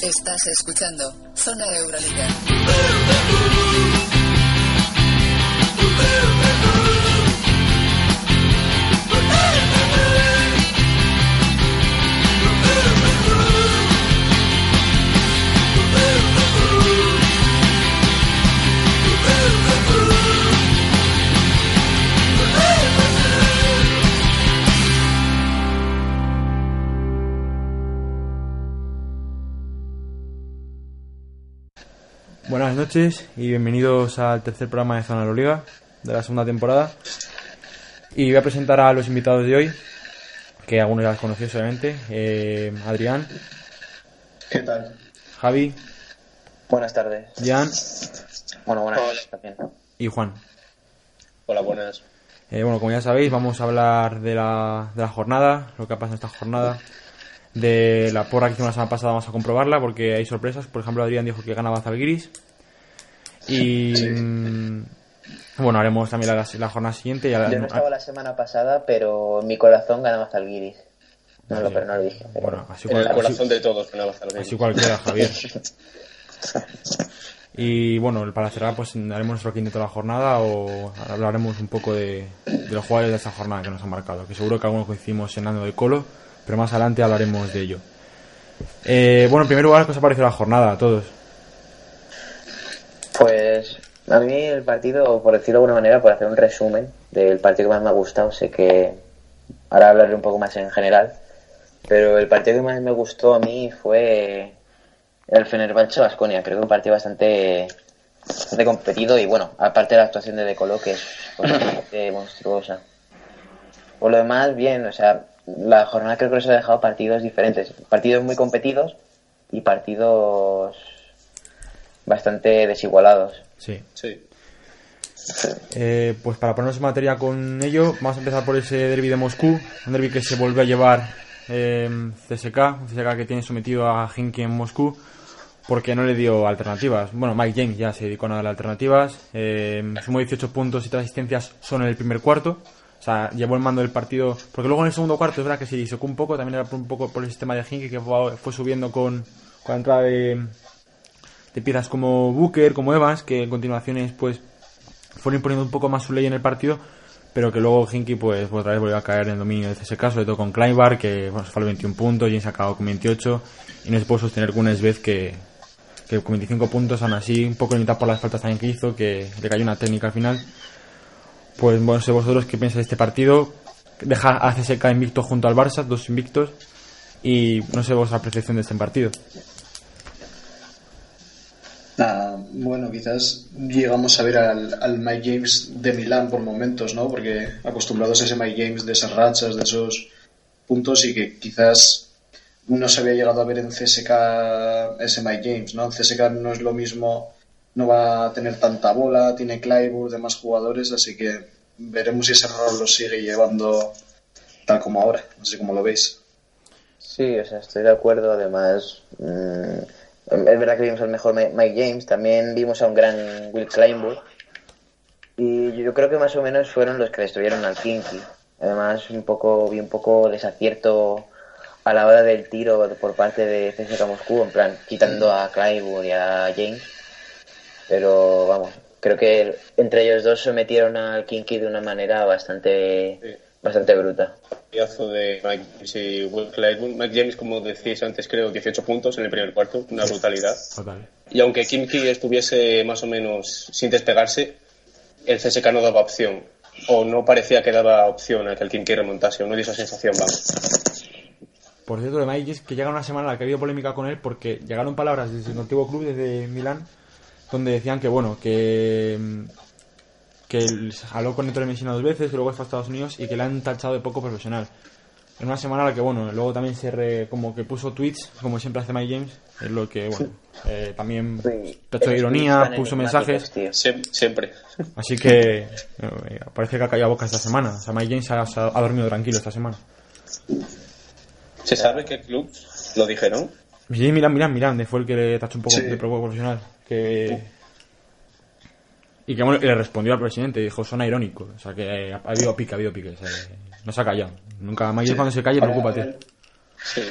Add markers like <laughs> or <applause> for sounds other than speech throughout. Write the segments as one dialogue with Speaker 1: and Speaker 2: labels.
Speaker 1: Estás escuchando Zona Euroliga.
Speaker 2: Noches y bienvenidos al tercer programa de Zona Euroliga de la segunda temporada. Y voy a presentar a los invitados de hoy, que algunos ya los conocéis obviamente. Eh, Adrián,
Speaker 3: ¿Qué tal?
Speaker 2: Javi,
Speaker 4: Buenas tardes.
Speaker 2: Jan
Speaker 4: Bueno, buenas tardes también.
Speaker 2: y Juan.
Speaker 3: Hola, buenas.
Speaker 2: Eh, bueno, como ya sabéis, vamos a hablar de la, de la jornada, lo que ha pasado en esta jornada. De la porra que hicimos la semana pasada vamos a comprobarla porque hay sorpresas. Por ejemplo, Adrián dijo que ganaba Zalgiris. Y mm, bueno, haremos también la, la jornada siguiente. y a la-
Speaker 4: Yo no estaba la semana pasada, pero en mi corazón ganaba hasta el guiris. No lo, pero no lo dije. pero-
Speaker 2: bueno, así,
Speaker 3: En el
Speaker 2: cual-
Speaker 3: corazón
Speaker 2: así-
Speaker 3: de todos ganaba Zalgiris.
Speaker 2: así cualquiera, Javier. <laughs> Y bueno, para cerrar, pues haremos nuestro quinteto de la jornada o hablaremos un poco de, de los jugadores de esta jornada que nos han marcado. Que seguro que algunos coincidimos en Nando de Colo, pero más adelante hablaremos de ello. Eh, bueno, en primer lugar, ¿qué os ha parecido la jornada a todos?
Speaker 4: Pues a mí el partido, por decirlo de alguna manera, por hacer un resumen del partido que más me ha gustado, sé que ahora hablaré un poco más en general, pero el partido que más me gustó a mí fue el Fenerbahce Basconia. Creo que un partido bastante, bastante competido y bueno, aparte de la actuación de De Colo, que es pues, bastante monstruosa. Por lo demás, bien, o sea, la jornada creo que nos ha dejado partidos diferentes, partidos muy competidos y partidos bastante desigualados.
Speaker 2: Sí.
Speaker 3: Sí.
Speaker 2: Eh, pues para ponernos en materia con ello, vamos a empezar por ese derby de Moscú, un derby que se volvió a llevar eh, CSK, un CSK que tiene sometido a Hinky en Moscú porque no le dio alternativas. Bueno, Mike James ya se dedicó a darle alternativas, eh, sumó 18 puntos y 3 asistencias solo en el primer cuarto. O sea, llevó el mando del partido. Porque luego en el segundo cuarto es verdad que se disecó un poco. También era por- un poco por el sistema de Hinky que fue, fue subiendo con, con la entrada de, de piezas como Booker, como Evans, que en continuaciones pues fueron imponiendo un poco más su ley en el partido, pero que luego Hinky pues otra vez volvió a caer en el dominio de CSK, sobre todo con Kleinbar, que bueno, se fue a los 21 puntos, James acabó con 28, y no se pudo sostener con vez que, con 25 puntos, aún así, un poco limitado por las faltas también que hizo, que le cayó una técnica al final. Pues bueno, sé vosotros qué pensáis de este partido. Deja a CSK invicto junto al Barça, dos invictos, y no sé vuestra apreciación de este partido.
Speaker 5: Bueno, quizás llegamos a ver al, al Mike James de Milán por momentos, ¿no? Porque acostumbrados a ese Mike James de esas rachas, de esos puntos y que quizás no se había llegado a ver en CSK ese Mike James, ¿no? En CSK no es lo mismo, no va a tener tanta bola, tiene Clyburn, demás jugadores, así que veremos si ese rol lo sigue llevando tal como ahora, no sé cómo lo veis.
Speaker 4: Sí, o sea, estoy de acuerdo. Además, mm, es verdad que vimos al mejor Mike James, también vimos a un gran Will Kleinburg. Y yo creo que más o menos fueron los que destruyeron al Kinky. Además, un poco, vi un poco desacierto a la hora del tiro por parte de CSKA Moscú, en plan, quitando a Kleinburg y a James. Pero vamos, creo que entre ellos dos sometieron al Kinky de una manera bastante. Bastante bruta.
Speaker 3: Piazo de Mike James y Will Clyburn. Mike James, como decíais antes, creo 18 puntos en el primer cuarto, una brutalidad.
Speaker 2: Total.
Speaker 3: Y aunque Kimki estuviese más o menos sin despegarse, el CSK no daba opción. O no parecía que daba opción a que el Kimki remontase. O no dio esa sensación, vamos.
Speaker 2: Por cierto, de Mike James, que llega una semana en la que ha habido polémica con él porque llegaron palabras desde su antiguo club, desde Milán, donde decían que, bueno, que, que él habló con Ettore Messina dos veces, que luego fue a Estados Unidos y que le han tachado de poco profesional. En una semana en la que, bueno, luego también se re- como que puso tweets, como siempre hace Mike James, es lo que, bueno, eh, también
Speaker 4: Sí,
Speaker 2: tachó de ironía, puso mensajes.
Speaker 3: Siem- Siempre.
Speaker 2: Así que eh, parece que ha caído a boca esta semana. O sea, Mike James ha, ha- dormido tranquilo esta semana.
Speaker 3: ¿Se sabe qué club lo dijeron?
Speaker 2: Sí, Miran, Miran, Miran, fue el que le tachó un poco
Speaker 5: Sí.
Speaker 2: de poco profesional. Que... Y que bueno, y le respondió al presidente, dijo, suena irónico. O sea, que ha habido pique, ha habido pique. o sea, no se ha callado. Nunca, Mike James cuando se calle, preocúpate.
Speaker 3: Sí.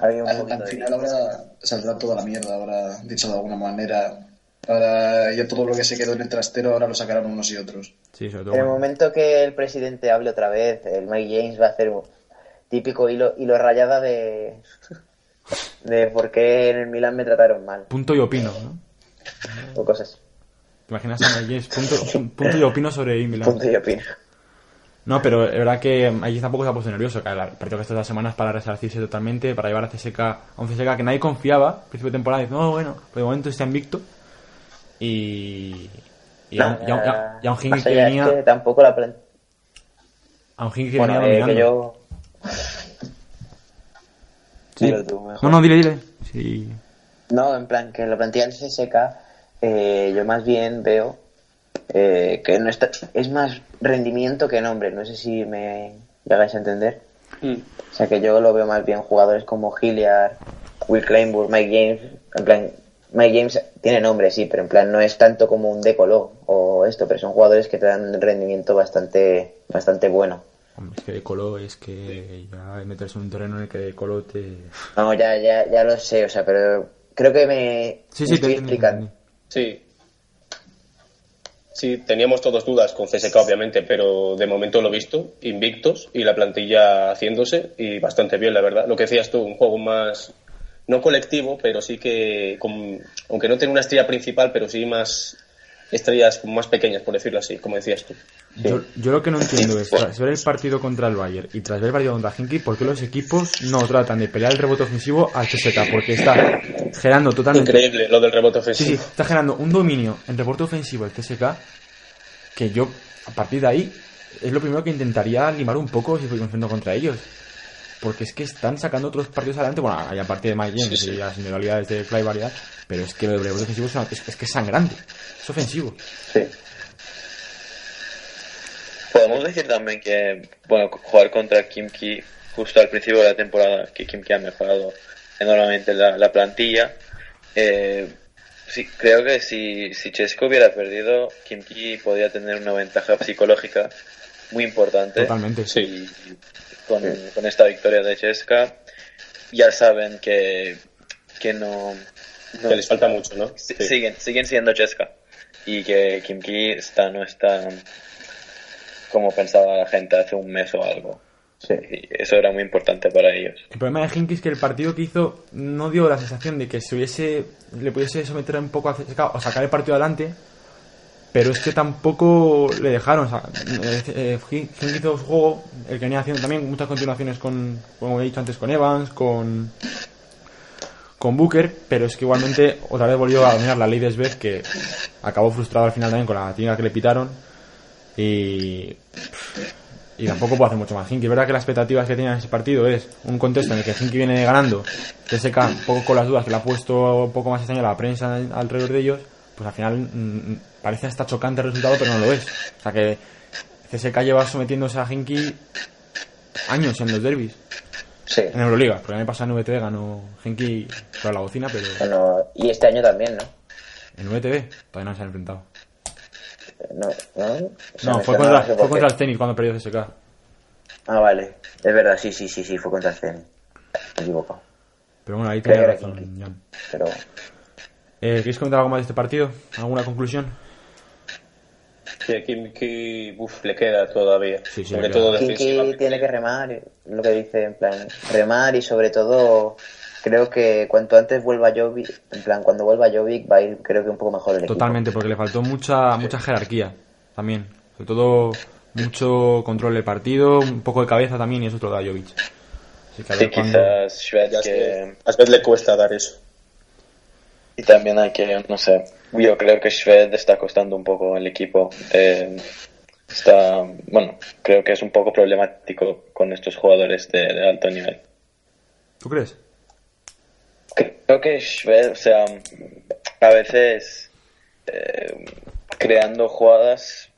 Speaker 4: Un
Speaker 5: Al,
Speaker 4: poquito
Speaker 5: al
Speaker 4: de
Speaker 5: final ahora saldrá toda la mierda, ahora dicho de alguna manera. Ahora ya todo lo que se quedó en el trastero ahora lo sacarán unos y otros.
Speaker 2: Sí, sobre todo.
Speaker 4: En el momento que el presidente hable otra vez, el Mike James va a hacer un típico hilo, hilo rayada de, de por qué en el Milan me trataron mal
Speaker 2: Punto y opino, ¿no?
Speaker 4: o cosas.
Speaker 2: ¿Te imaginas a James? Punto, punto y opino sobre Milan.
Speaker 4: Punto y opino.
Speaker 2: No, pero es verdad que allí tampoco se ha puesto nervioso. Que el partido que estas dos semanas para resarcirse totalmente, para llevar a CSK a un CSK que nadie confiaba, principio de temporada, dice, no, bueno, pues de momento está invicto. Y. Y a, un- y a un- y a- y a un que
Speaker 4: allá es
Speaker 2: venía.
Speaker 4: que tampoco la plan-
Speaker 2: A un Hinkie que
Speaker 4: Bueno,
Speaker 2: venía
Speaker 4: eh,
Speaker 2: dominando.
Speaker 4: que yo...
Speaker 2: Sí.
Speaker 4: Dilo tú, mejor.
Speaker 2: No, no, dile, dile. Sí.
Speaker 4: No, en plan, que la plantilla del CSK, eh, yo más bien veo eh, que no está, es más rendimiento que nombre. No sé si me llegáis a entender.
Speaker 3: Mm.
Speaker 4: O sea, que yo lo veo más bien jugadores como Hilliard, Will Kleinburg, Mike James. En plan, Mike James tiene nombre, sí, pero en plan no es tanto como un Decolo o esto, pero son jugadores que te dan un rendimiento bastante, bastante bueno.
Speaker 2: Hombre, es que de Colo es que ya meterse en un terreno en el que de Colo te.
Speaker 4: No, ya, ya, ya lo sé, o sea, pero creo que me,
Speaker 2: Sí,
Speaker 4: me
Speaker 2: sí,
Speaker 4: estoy
Speaker 2: te
Speaker 4: explicando.
Speaker 3: Sí. Sí, teníamos todos dudas con CSK, obviamente, pero de momento lo visto, invictos y la plantilla haciéndose y bastante bien, la verdad. Lo que decías tú, un juego más, no colectivo, pero sí que, aunque no tiene una estrella principal, pero sí más estrellas más pequeñas, por decirlo así, como decías tú.
Speaker 2: Yo, yo lo que no entiendo es, tras ver el partido contra el Bayern y tras ver el partido contra Hinky, ¿por qué los equipos no tratan de pelear el rebote ofensivo al CSK? Porque está generando totalmente...
Speaker 3: Increíble lo del rebote ofensivo.
Speaker 2: sí, está generando un dominio en rebote ofensivo el CSK que yo, a partir de ahí, es lo primero que intentaría limar un poco si fuera enfrento contra ellos. Porque es que están sacando otros partidos adelante, bueno, hay a partir de Mike James
Speaker 3: Sí, sí.
Speaker 2: y las individualidades de Clay variedad, pero es que lo del rebote ofensivo es, una- es- es que es sangrante, es ofensivo.
Speaker 4: Sí.
Speaker 6: Podemos decir también que, bueno, jugar contra Kimki justo al principio de la temporada, que Kimki ha mejorado enormemente la, la plantilla. Eh, sí, creo que si, si Chesco hubiera perdido, Kimki podría tener una ventaja psicológica muy importante.
Speaker 2: Totalmente.
Speaker 3: Sí.
Speaker 6: Y con, con esta victoria de Cheska, ya saben que, que no, no-
Speaker 3: Que les falta mucho, ¿no? Sí.
Speaker 6: siguen, siguen siendo Cheska y que Kimki está, no está como pensaba la gente hace un mes o algo.
Speaker 4: Sí.
Speaker 6: Y eso era muy importante para ellos.
Speaker 2: El problema de Hinky es que el partido que hizo no dio la sensación de que se hubiese le pudiese someter un poco a o sacar el partido adelante, pero es que tampoco le dejaron. O sea, eh, Hinkie hizo su juego, el que venía haciendo también muchas continuaciones con, como he dicho antes, con Evans, con con Booker, pero es que igualmente otra vez volvió a dominar la ley de Svez que acabó frustrado al final también con la tienda que le pitaron y y tampoco puede hacer mucho más. Hinky, es verdad que las expectativas que tenía en ese partido es un contexto en el que Hinky viene ganando, TSK un poco con las dudas que le ha puesto un poco más extraña la prensa alrededor de ellos, pues al final mm, parece hasta chocante el resultado, pero no lo es. O sea que CSK lleva sometiéndose a Hinky años en los derbis,
Speaker 4: Sí.
Speaker 2: en Euroliga, porque el año pasado en VTV ganó Hinky para la bocina, pero
Speaker 4: Bueno, y este año también, ¿no?
Speaker 2: en VTV todavía no se han enfrentado.
Speaker 4: No, no, O sea,
Speaker 2: No, fue contra, fue contra el tenis cuando perdió CSK.
Speaker 4: Ah, vale. Es verdad, sí, sí, sí, sí, fue contra el CN. Me equivoco.
Speaker 2: Pero bueno, ahí tenía razón,
Speaker 4: Hinkie.
Speaker 2: Jan.
Speaker 4: Pero
Speaker 2: Eh, ¿Queréis comentar algo más de este partido? ¿Alguna conclusión?
Speaker 3: Que Kimki, uf, le queda todavía.
Speaker 2: Sí, sí,
Speaker 3: Sobre todo defensivamente.
Speaker 4: tiene que remar, lo que dice, en plan, remar y sobre todo creo que cuanto antes vuelva Jovic, en plan, cuando vuelva Jovic va a ir creo que un poco mejor el equipo.
Speaker 2: Totalmente, porque le faltó mucha mucha jerarquía también. Sobre todo mucho control del partido, un poco de cabeza también, y eso te lo da Jovic. Así que a
Speaker 6: Sí,
Speaker 2: ver
Speaker 6: quizás
Speaker 3: Ya
Speaker 6: que...
Speaker 3: sé, a Sved le cuesta dar eso.
Speaker 6: Y también hay que, no sé, yo creo que Shved está costando un poco al equipo. Eh, está, bueno, creo que es un poco problemático con estos jugadores de, de alto nivel.
Speaker 2: ¿Tú crees?
Speaker 6: Creo que Shved, o sea, a veces eh, creando jugadas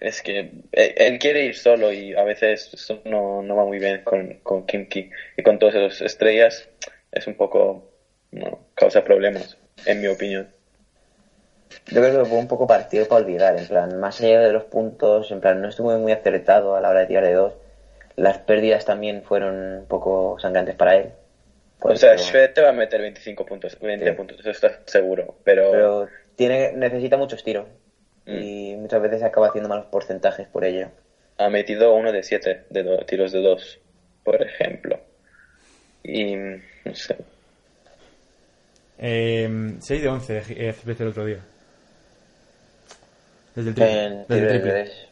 Speaker 6: es que él, él quiere ir solo y a veces eso no, no va muy bien con, con Kimki y con todas esas estrellas es un poco, no, causa problemas, en mi opinión.
Speaker 4: Yo creo que fue un poco partido para olvidar, en plan, más allá de los puntos, en plan, no estuvo muy acertado a la hora de tirar de dos. Las pérdidas también fueron un poco sangrantes para él.
Speaker 6: O sea, Schwed te va a meter 25 puntos, 20
Speaker 4: Sí.
Speaker 6: puntos, eso está seguro. Pero,
Speaker 4: Pero tiene, necesita muchos tiros.
Speaker 6: Mm.
Speaker 4: Y muchas veces acaba haciendo malos porcentajes por ello.
Speaker 6: ha metido uno de 7 de do- tiros de 2, por ejemplo. Y no sé.
Speaker 2: Eh, 6 de 11 eh, el otro día. Desde el triple.
Speaker 4: En
Speaker 2: desde el
Speaker 4: de
Speaker 2: triple.
Speaker 4: tres.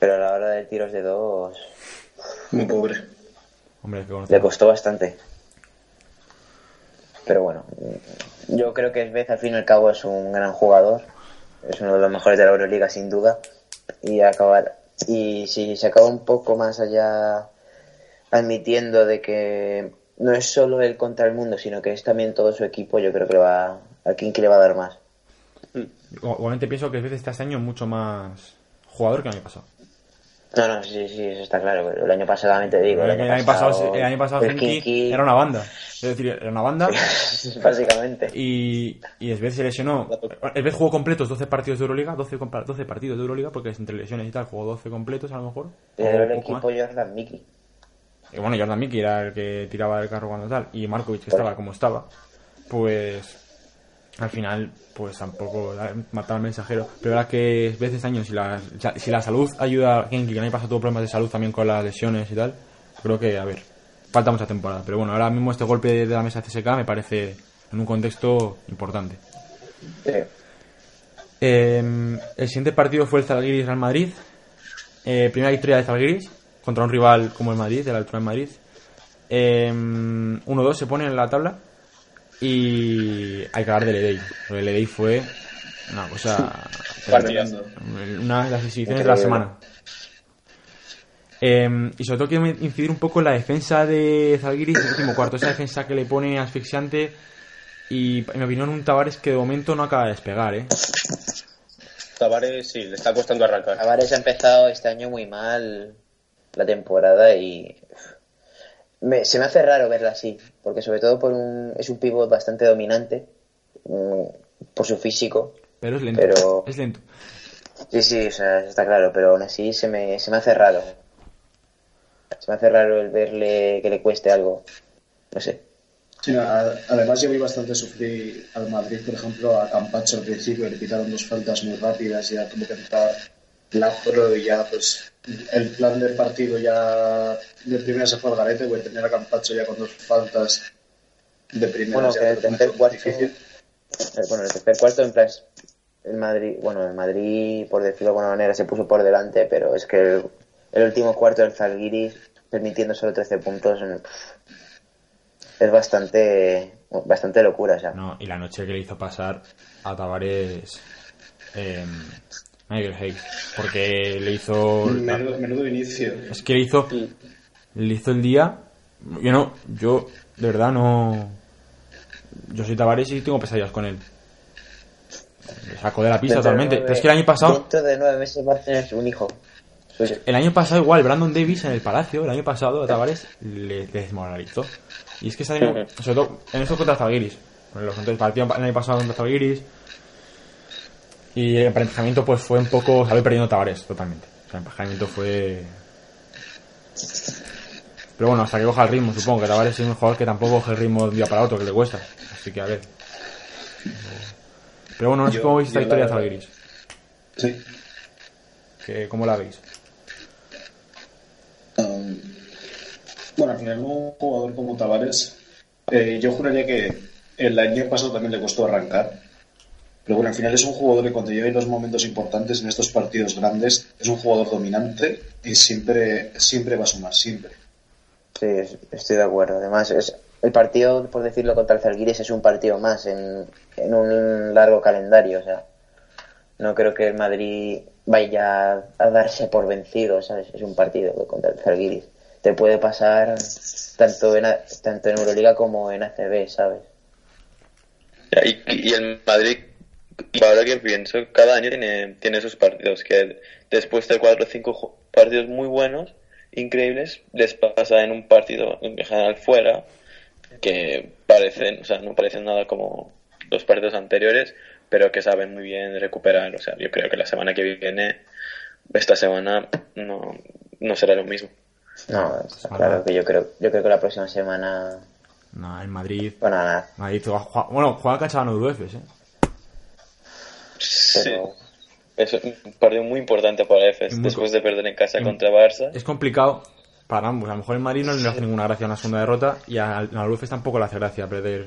Speaker 4: Pero a la hora de tiros de dos
Speaker 5: Muy pobre.
Speaker 2: Hombre, que
Speaker 4: le costó bastante. Pero bueno, yo creo que Svez al fin y al cabo es un gran jugador. Es uno de los mejores de la Euroliga sin duda. Y acabar y si se acaba un poco más allá admitiendo de que no es solo él contra el mundo, sino que es también todo su equipo, yo creo que le va King que le va a dar más.
Speaker 2: Igualmente pienso que veces está este año mucho más jugador que el año pasado.
Speaker 4: No, no, sí, sí, eso está claro. El año pasado también te digo.
Speaker 2: el, año pasado, el año pasado
Speaker 4: el
Speaker 2: Henki
Speaker 4: Kinky-
Speaker 2: era una banda. Es decir, era una banda <laughs>
Speaker 4: Básicamente.
Speaker 2: y, y Esvez se lesionó. Esvez jugó completos 12 partidos de Euroliga, 12, compa- 12 partidos de Euroliga, porque es entre lesiones y tal, jugó 12 completos a lo mejor.
Speaker 4: Pero el equipo Jordan Mickey.
Speaker 2: Y bueno, Jordan Mickey era el que tiraba el carro cuando tal, y Markovic que estaba como estaba, pues al final, pues tampoco eh, mataba al mensajero. Pero la verdad que es veces años, si la, si la salud ayuda a Genki, que año pasado tuvo problemas de salud también con las lesiones y tal, creo que, a ver, falta mucha temporada. Pero bueno, ahora mismo este golpe de la mesa CSK me parece en un contexto importante.
Speaker 4: Sí.
Speaker 2: Eh, el siguiente partido fue el Zalgiris Real Madrid. Eh, primera victoria de Zalgiris contra un rival como el Madrid, de la altura de Madrid. Eh, 1-2 se pone en la tabla. Y hay que hablar del Edey. El Edey fue una cosa. Una de las exhibiciones de la semana. Eh, y sobre todo quiero incidir un poco en la defensa de Zalgiris en el último cuarto. Esa defensa que le pone asfixiante. Y en mi opinión, un Tavares que de momento no acaba de despegar, ¿eh?
Speaker 3: Tavares sí, le está costando arrancar.
Speaker 4: Tavares ha empezado este año muy mal la temporada y me- se me hace raro verla así, porque sobre todo por un, es un pivot bastante dominante mm, por su físico.
Speaker 2: Pero es lento.
Speaker 4: Pero- <laughs>
Speaker 2: Es lento.
Speaker 4: Sí, sí, o sea, está claro, pero aún así se me, se me hace raro. Se me hace raro el verle que le cueste algo. No sé.
Speaker 5: Sí, no, a- además yo vi bastante sufrir al Madrid, por ejemplo, a Campacho al principio, le quitaron dos faltas muy rápidas, ya tuvo que entrar Lázaro y ya pues el plan del partido ya de primera se fue al garete, porque tener a Campacho ya con dos faltas de primera
Speaker 4: Bueno, que el tercer cuarto, eh, bueno, el tercer cuarto en plan, el Madrid, bueno, el Madrid, por decirlo de alguna manera, se puso por delante, pero es que el, el último cuarto del Zalgiris, permitiendo solo 13 puntos, es bastante, bastante locura, o sea.
Speaker 2: No, y la noche que le hizo pasar a Tavares eh, Michael Hayes. Porque le hizo.
Speaker 5: Menudo, menudo inicio.
Speaker 2: Es que le hizo. Le hizo el día. Yo no. Yo, de verdad, no. Yo soy Tavares y tengo pesadillas con él. Le sacó de la pista totalmente. Pero es que el año pasado.
Speaker 4: De nueve meses va a tener un hijo.
Speaker 2: El año pasado igual, Brandon Davis en el Palacio, el año pasado a Tavares le, le desmoralizó. Y es que año, sobre todo en esto contra Zalgiris. En los entonces partido el año pasado contra Zalgiris. Y el emparejamiento pues fue un poco, salió perdiendo Tavares totalmente. O sea, el emparejamiento fue... Pero bueno, hasta que coja el ritmo, supongo que Tavares es un jugador que tampoco coge el ritmo de un día para otro, que le cuesta. Así que a ver. Pero bueno, no sé cómo veis esta historia de Zalgiris.
Speaker 5: Sí.
Speaker 2: Que, ¿Cómo la veis?
Speaker 5: Um, bueno, al final un jugador como Tavares, eh, yo juraría que el año pasado también le costó arrancar. Pero bueno, al final es un jugador que cuando llega en los momentos importantes, en estos partidos grandes, es un jugador dominante y siempre, siempre va a sumar, siempre.
Speaker 4: Sí, es- estoy de acuerdo. Además, es el partido, por decirlo, contra el Zalgiris es un partido más en, en un largo calendario. O sea, no creo que el Madrid vaya a darse por vencido, ¿sabes? Es un partido contra el Zalgiris. Te puede pasar tanto en, A- tanto en Euroliga como en ACB, ¿sabes?
Speaker 6: Y, y el Madrid, ahora que pienso, cada año tiene, tiene sus partidos, que después de cuatro o cinco partidos muy buenos, increíbles, les pasa en un partido en general fuera, que parecen, o sea, no parecen nada como los partidos anteriores, pero que saben muy bien recuperar. O sea, yo creo que la semana que viene, esta semana, no, no será lo mismo.
Speaker 4: No, está claro que yo creo, yo creo que la próxima semana.
Speaker 2: No, el Madrid.
Speaker 4: Bueno, nada.
Speaker 2: Madrid va a jugar- bueno, juega Duefes, ¿eh?
Speaker 6: Sí. Es un partido muy importante para EFES después de perder en casa contra Barça.
Speaker 2: Es complicado para ambos. A lo mejor el Madrid no le hace ninguna gracia una segunda derrota y a, a Duefes tampoco le hace gracia perder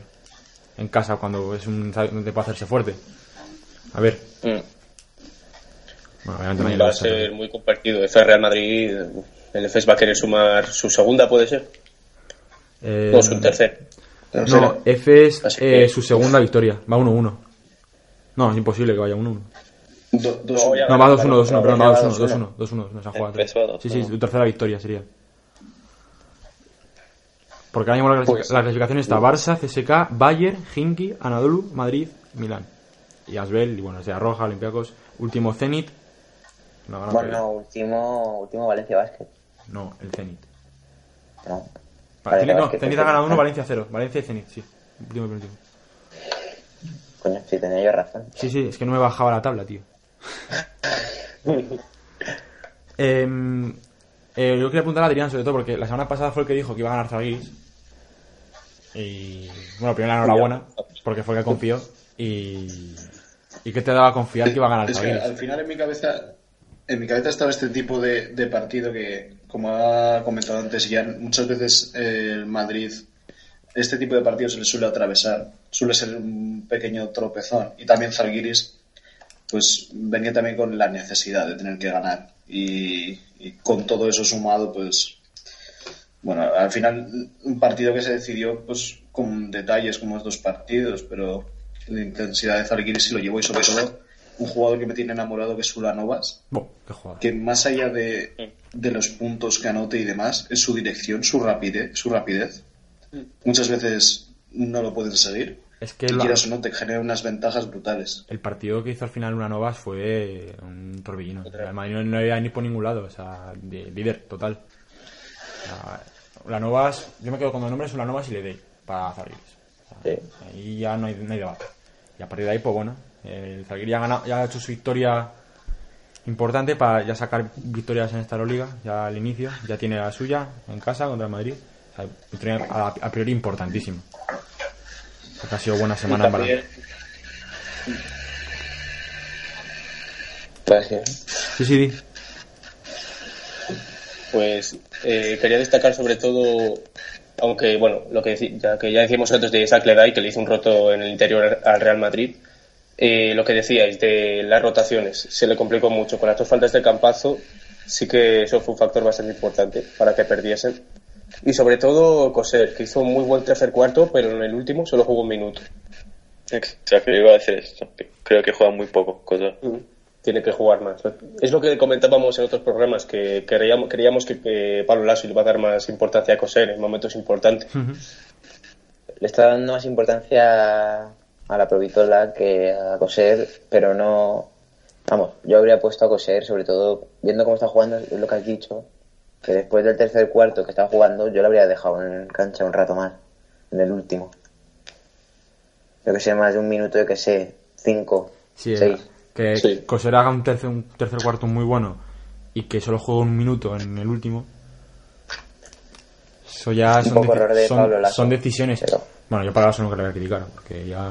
Speaker 2: en casa cuando es un donde puede hacerse fuerte. A ver.
Speaker 6: Mm.
Speaker 2: Bueno, obviamente
Speaker 3: Va a ser muy compartido. F Real Madrid, el EFES va a querer sumar su segunda, puede ser.
Speaker 2: Eh,
Speaker 3: No, su tercer.
Speaker 2: No, F es
Speaker 3: Así
Speaker 2: eh, su segunda victoria. Va 1-1. No, es imposible que vaya 1-1.
Speaker 5: Do- dos-
Speaker 3: No,
Speaker 2: va 2-1, 2-1, perdón, va
Speaker 4: va
Speaker 2: 2-1,
Speaker 4: 2-1.
Speaker 2: 2-1, 2-1, no se ha jugado.
Speaker 6: Empezó a 2-1.
Speaker 2: Sí, sí, su tercera victoria sería. Porque ahora mismo la, clasific-
Speaker 3: Pues-
Speaker 2: la clasificación está Barça, CSK, Bayern, Hinky, Anadolu, Madrid, Milán. Y Asbel, y bueno, sea Roja, Olympiacos, último Zenit. No, no,
Speaker 4: Bueno, no, último, último Valencia Basket.
Speaker 2: no, el Zenit.
Speaker 4: No.
Speaker 2: Vale, Zenit, no, Zenit ha ganado uno, Valencia 0. Valencia y Zenit, sí. Último y penúltimo.
Speaker 4: Coño, sí, tenía yo razón.
Speaker 2: Sí, sí, es que no me bajaba la tabla, tío. <laughs> Em, eh, yo quería preguntar a Adrián, sobre todo, porque la semana pasada fue el que dijo que iba a ganar Zalgiris. Y bueno, primero la enhorabuena, porque fue el que confió. Y, y que te daba a confiar que iba a ganar
Speaker 5: Es que
Speaker 2: Zalgiris.
Speaker 5: al final en mi cabeza en mi cabeza estaba este tipo de, de partido que, como ha comentado antes, ya muchas veces eh, el Madrid, este tipo de partidos se le suele atravesar, suele ser un pequeño tropezón. Y también Zalgiris, pues venía también con la necesidad de tener que ganar. Y, y con todo eso sumado, pues bueno, al final un partido que se decidió pues con detalles como estos partidos, pero la intensidad de Zalgiris se lo llevó y sobre todo un jugador que me tiene enamorado que es Ulanovas,
Speaker 2: jugada.
Speaker 5: que más allá de, de los puntos que anote y demás, es su dirección, su rapidez, su rapidez. Muchas veces no lo pueden seguir.
Speaker 2: Es que
Speaker 5: y
Speaker 2: la-
Speaker 5: quieras o no, te genera unas ventajas brutales.
Speaker 2: el partido que hizo al final una Novas fue un torbellino. El Madrid no, no iba ni por ningún lado, o sea, de líder total. O sea, la Novas, yo me quedo con los nombres la Novas y le doy para Zalgiris. O sea,
Speaker 4: Sí.
Speaker 2: Ahí ya no hay, no hay debate. Y a partir de ahí, pues bueno, el Zalgiris ya ha, ganado- ya ha hecho su victoria importante para ya sacar victorias en esta Euroliga, ya al inicio, ya tiene la suya en casa contra el Madrid. A, a priori importantísima. Porque ha sido buena semana verdad.
Speaker 4: Pues sí.
Speaker 2: Sí, sí, di.
Speaker 3: Pues eh, quería destacar sobre todo, aunque bueno, lo que ya que ya decíamos antes de Isaac Leday, que le hizo un roto en el interior al Real Madrid, eh, lo que decíais de las rotaciones, se le complicó mucho con las dos faltas de campazo, sí que eso fue un factor bastante importante para que perdiesen. Y sobre todo Coser, que hizo un muy buen tercer cuarto, pero en el último solo jugó un minuto.
Speaker 6: Exacto, iba a decir esto. Creo que juega muy poco, cosa.
Speaker 3: Tiene que jugar más. Es lo que comentábamos en otros programas, que creíamos, creíamos que, que Pablo Lasso le iba a dar más importancia a Coser en momentos importantes.
Speaker 4: Le está dando más importancia a la Provitola que a Coser, pero no. Vamos, yo habría puesto a Coser, sobre todo viendo cómo está jugando, es lo que has dicho, que después del tercer cuarto que está jugando, yo lo habría dejado en cancha un rato más, en el último. Yo que sé, más de un minuto, yo que sé, cinco,
Speaker 2: Sí,
Speaker 4: seis.
Speaker 2: que
Speaker 3: Sí.
Speaker 2: Coser haga un tercer, un tercer cuarto muy bueno y que solo juegue un minuto en el último. Eso ya son,
Speaker 4: de
Speaker 2: son- son decisiones.
Speaker 4: pero-
Speaker 2: Bueno, yo para Lasso no quería criticar, porque ya.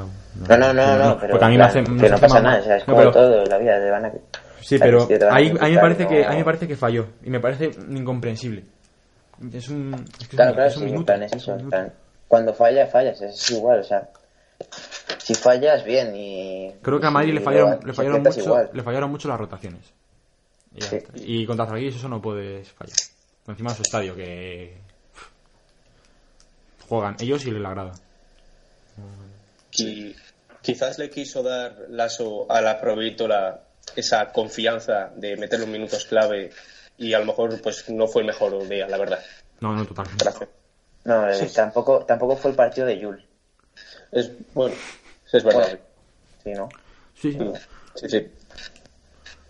Speaker 4: No, no, no, no, pero
Speaker 2: porque a mí
Speaker 4: en
Speaker 2: me hace.
Speaker 4: que no
Speaker 2: hace
Speaker 4: pasa
Speaker 2: mal-
Speaker 4: nada, o sea, es
Speaker 2: No,
Speaker 4: como
Speaker 2: pero-
Speaker 4: todo en la vida, te van a...
Speaker 2: Sí, pero
Speaker 4: que
Speaker 2: ahí, ahí me parece que
Speaker 4: no-
Speaker 2: a mí me parece que falló y me parece incomprensible. Es un, es que es
Speaker 4: Claro,
Speaker 2: un-
Speaker 4: claro,
Speaker 2: es un
Speaker 4: sí,
Speaker 2: minuto,
Speaker 4: plan es
Speaker 2: es
Speaker 4: eso,
Speaker 2: un
Speaker 4: en
Speaker 2: minuto.
Speaker 4: plan, cuando fallas, fallas, es igual, o sea, si fallas, bien, y...
Speaker 2: Creo que a Madrid
Speaker 4: si
Speaker 2: le fallaron, le fallaron mucho,
Speaker 4: igual.
Speaker 2: le fallaron mucho las rotaciones. Y, ya
Speaker 4: Sí.
Speaker 2: está. Y contra Zalgiris eso no puedes fallar. Encima de su estadio que juegan ellos y la grada.
Speaker 3: Y quizás le quiso dar Lasso a la Provítola esa confianza de meter los minutos clave y a lo mejor pues no fue el mejor día, la verdad.
Speaker 2: No, no, totalmente.
Speaker 3: Gracias.
Speaker 4: No, eh, tampoco, tampoco fue el partido de Jules,
Speaker 3: Es bueno, es verdad.
Speaker 4: ¿sí, no?
Speaker 2: Sí, sí.
Speaker 3: Sí, sí.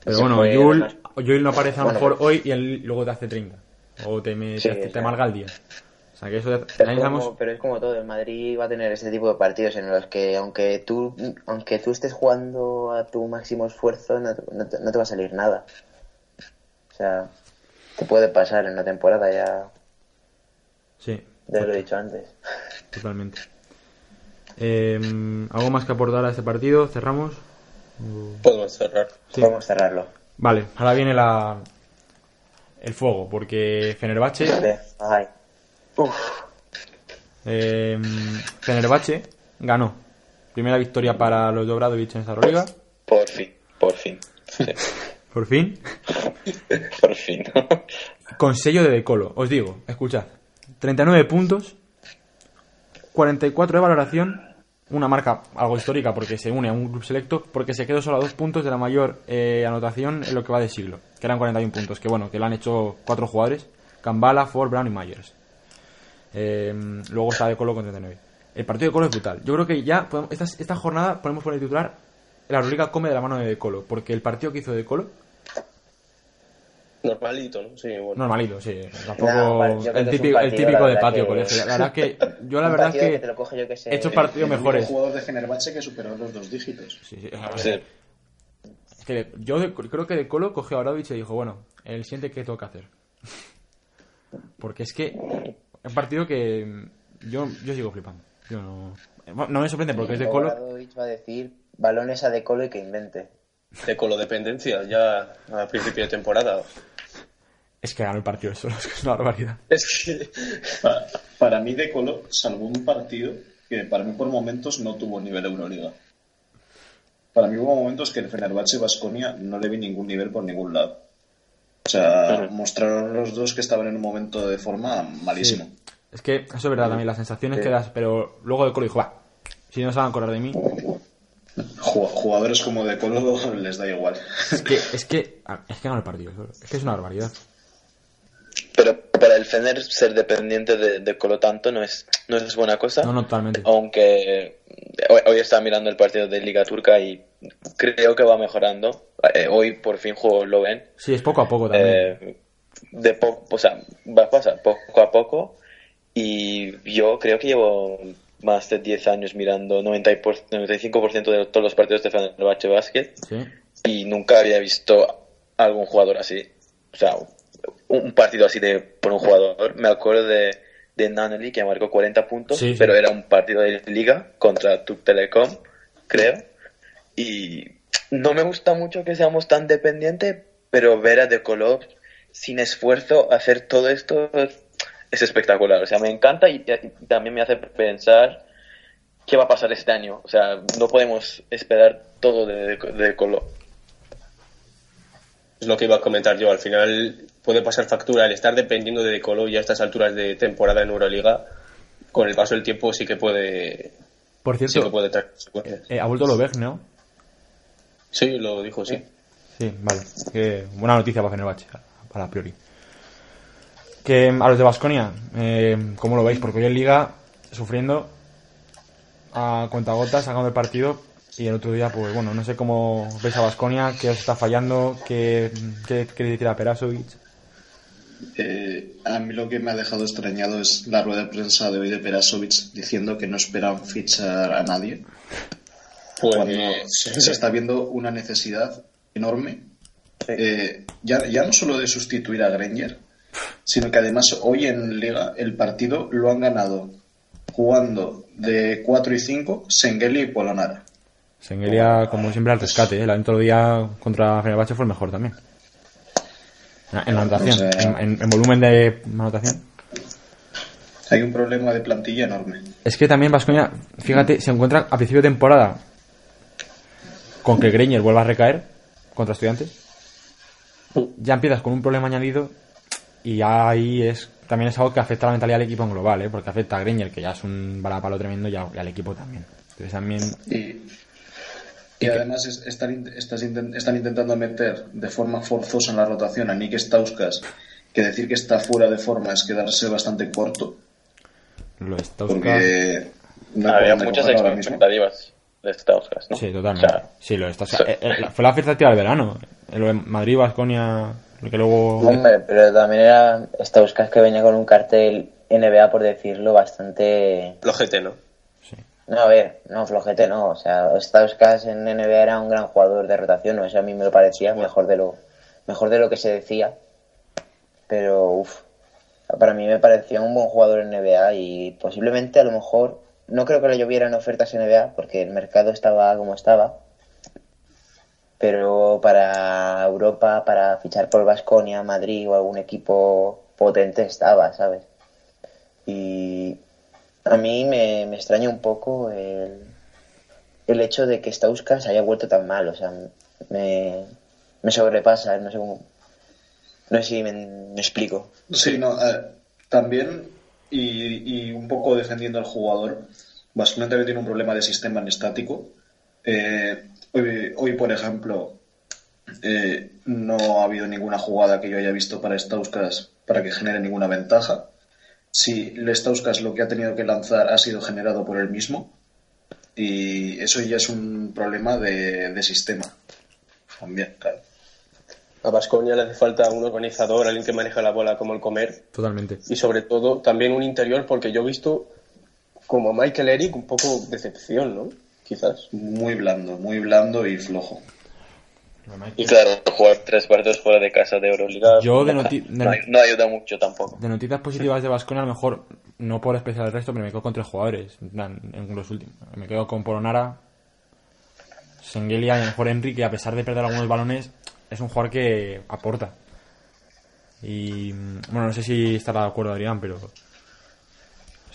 Speaker 2: Pero bueno,
Speaker 4: además-
Speaker 2: Yul no aparece a lo
Speaker 4: Bueno,
Speaker 2: mejor
Speaker 4: pues-
Speaker 2: hoy y él luego te hace 30. O te, me-
Speaker 4: Sí,
Speaker 2: te, te el día. O sea que eso
Speaker 4: como-
Speaker 2: sabemos-
Speaker 4: pero es como todo, el Madrid va a tener este tipo de partidos en los que aunque tú aunque tú estés jugando a tu máximo esfuerzo, no, te- no te, no te va a salir nada. O sea, Te puede pasar en una temporada ya.
Speaker 2: Sí,
Speaker 4: Ya lo he dicho antes.
Speaker 2: totalmente. Eh, ¿Algo más que aportar a este partido? ¿Cerramos?
Speaker 3: Podemos cerrar.
Speaker 2: Sí.
Speaker 4: Podemos cerrarlo.
Speaker 2: Vale, ahora viene la el fuego, porque Fenerbahce,
Speaker 4: Ay. Uf.
Speaker 2: eh, Fenerbahce ganó. Primera victoria para los de Obradovic en esta Euroliga.
Speaker 6: Por fin, por fin. Sí, <laughs>
Speaker 2: Por fin. <laughs>
Speaker 6: por fin.
Speaker 2: Con sello de decolo. Os digo, escuchad. 39 puntos, 44 de valoración, una marca algo histórica porque se une a un club selecto, porque se quedó solo a dos puntos de la mayor eh, anotación en lo que va de siglo, que eran 41 puntos, que bueno, que lo han hecho cuatro jugadores, Kambala, Ford, Brown y Myers. Eh, luego está de Colo con 39. El partido de Colo es brutal. Yo creo que ya, podemos- esta, esta jornada podemos poner titular, la Euroliga come de la mano de De Colo, porque el partido que hizo De Colo,
Speaker 3: Normalito, ¿no? Sí, bueno.
Speaker 2: normalito, sí, tampoco
Speaker 4: No, vale,
Speaker 2: el típico, el típico de patio
Speaker 4: que-
Speaker 2: colegio. La <laughs> verdad que yo la verdad
Speaker 4: que lo coge, yo que sé,
Speaker 2: he hecho
Speaker 4: el-
Speaker 2: partidos mejores.
Speaker 5: jugador de Fenerbahce que superó los dos dígitos.
Speaker 2: Sí, sí, a ver,
Speaker 6: Sí.
Speaker 2: es que yo de- creo que de Colo cogió a Obradovic y dijo, bueno, el siguiente que tengo que hacer. <laughs> Porque es que un partido que mm, yo, yo sigo flipando. Yo no, bueno, no me sorprende porque es de Colo.
Speaker 4: Va a decir balones a de Colo y que invente.
Speaker 3: De colodependencia, ya a principio de temporada.
Speaker 2: Es que ganó el partido solo, <laughs> es que es una barbaridad.
Speaker 3: Es que.
Speaker 5: Pa- Para mí, De Colo salvó un partido que para mí por momentos no tuvo nivel Euroliga. Para mí hubo momentos que el Fenerbahce Basconia no le vi ningún nivel por ningún lado. O sea, mostraron los dos que estaban en un momento de forma malísimo.
Speaker 2: Es que eso es verdad también, las sensaciones que das, pero luego de Colo dijo, va, si no se van a acordar de mí.
Speaker 5: Ju- Jugadores como De Colo <laughs> les da igual.
Speaker 2: Es que, es que, es que ganó el partido, es que es una barbaridad.
Speaker 6: Pero para el Fener ser dependiente de, de Colo tanto no es, no es buena cosa.
Speaker 2: No, no, totalmente.
Speaker 6: Aunque hoy, hoy estaba mirando el partido de Liga Turca y creo que va mejorando. Eh, hoy por fin jugó Loven.
Speaker 2: Sí, es poco a poco también.
Speaker 6: Eh, de po- o sea, va a pasar poco a poco. Y yo creo que llevo más de 10 años mirando 90 y por- 95% de todos los partidos de Fenerbahce Basket
Speaker 2: Sí.
Speaker 6: y nunca había visto algún jugador así. O sea, un partido así de por un jugador. Me acuerdo de, de que marcó 40 puntos,
Speaker 2: Sí, sí.
Speaker 6: pero era un partido de liga contra Tuk Telecom, creo. Y no me gusta mucho que seamos tan dependientes, pero ver a De Color sin esfuerzo hacer todo esto es espectacular. O sea, me encanta y, y también me hace pensar qué va a pasar este año. O sea, no podemos esperar todo de, de.
Speaker 3: Es lo que iba a comentar yo. Al final puede pasar factura el estar dependiendo de Colo ya a estas alturas de temporada en Euroliga. Con el paso del tiempo sí que puede,
Speaker 2: Por
Speaker 3: sí que
Speaker 2: cierto,
Speaker 3: puede traer consecuencias.
Speaker 2: eh, ha vuelto Loveg, ¿no?
Speaker 3: Sí, lo dijo, sí.
Speaker 2: Sí, vale. Que buena noticia para Fenerbahce, para a priori. Que a los de Basconia, eh, ¿cómo lo veis? Porque hoy en Liga, sufriendo a cuentagotas, sacando el partido. Y el otro día, pues bueno, no sé cómo veis a Basconia, qué os está fallando, qué, qué quiere decir a Perasovic.
Speaker 5: Eh, a mí lo que me ha dejado extrañado es la rueda de prensa de hoy de Perasovic diciendo que no esperan fichar a nadie.
Speaker 3: Pues,
Speaker 5: cuando se está viendo una necesidad enorme, eh, ya, ya no solo de sustituir a Granger, sino que además hoy en Liga el partido lo han ganado jugando de 4 y 5 Sengeli y Polonara.
Speaker 2: Sengelia, como siempre, al rescate. ¿eh? El otro día contra Fenerbahce fue el mejor también. En la anotación,
Speaker 5: O sea-
Speaker 2: en, en- en volumen de anotación.
Speaker 5: Hay un problema de plantilla enorme.
Speaker 2: Es que también Vascoña, fíjate, se encuentra a principio de temporada con que Greiner vuelva a recaer contra estudiantes. Ya empiezas con un problema añadido y ahí es también es algo que afecta a la mentalidad del equipo en global, ¿eh? porque afecta a Greiner, que ya es un balapalo tremendo, y, a- y al equipo también. Entonces también
Speaker 5: Y, y además es- están, intentando meter de forma forzosa en la rotación a Nick Stauskas, que decir que está fuera de forma es quedarse bastante corto,
Speaker 2: lo está buscando.
Speaker 5: porque no
Speaker 6: Había muchas expectativas de Stauskas, ¿no?
Speaker 2: Sí, totalmente.
Speaker 6: O sea,
Speaker 2: sí, lo está.
Speaker 6: so-
Speaker 2: eh, eh, fue la expectativa del verano. Lo de Madrid, Vasconia, lo que luego.
Speaker 4: Hombre, pero también era Stauskas que venía con un cartel NBA, por decirlo, bastante...
Speaker 3: flojete, ¿no?
Speaker 4: No, a ver, no, flojete no. O sea, Stauskas en NBA era un gran jugador de rotación, o eso a mí me lo parecía mejor de lo, mejor de lo que se decía. pero uff, para mí me parecía un buen jugador en NBA y posiblemente a lo mejor, no creo que le llovieran ofertas NBA porque el mercado estaba como estaba, pero para Europa, para fichar por Vasconia, Madrid o algún equipo potente estaba, ¿sabes? Y a mí me, me extraña un poco el, el hecho de que Stauskas haya vuelto tan mal, o sea, me, me sobrepasa, no sé no sé si me, explico.
Speaker 5: Sí, no, también, y, un poco defendiendo al jugador, también tiene un problema de sistema en estático. Eh, hoy, por ejemplo, eh, no ha habido ninguna jugada que yo haya visto para Stauskas para que genere ninguna ventaja. Si Stauskas lo que ha tenido que lanzar ha sido generado por él mismo, y eso ya es un problema de, de sistema. También, claro.
Speaker 3: A Vasconia le hace falta un organizador, alguien que maneja la bola como el comer.
Speaker 2: Totalmente.
Speaker 3: Y sobre todo también un interior, porque yo he visto como a Michael Eric un poco decepción, ¿no? Quizás.
Speaker 5: Muy blando, muy blando y flojo.
Speaker 6: Y claro, jugar tres partidos fuera de casa de Euroliga
Speaker 2: Yo de <laughs>
Speaker 6: no,
Speaker 2: noti- de
Speaker 6: no- ayuda mucho tampoco.
Speaker 2: De noticias positivas de Vasconia, a lo mejor, no por especial el resto, pero me quedo con tres jugadores. En, los últimos. Me quedo con Polonara, Sengelia y a lo mejor Henry, que a pesar de perder algunos balones, es un jugador que aporta. Y bueno, no sé si estará de acuerdo Adrián, pero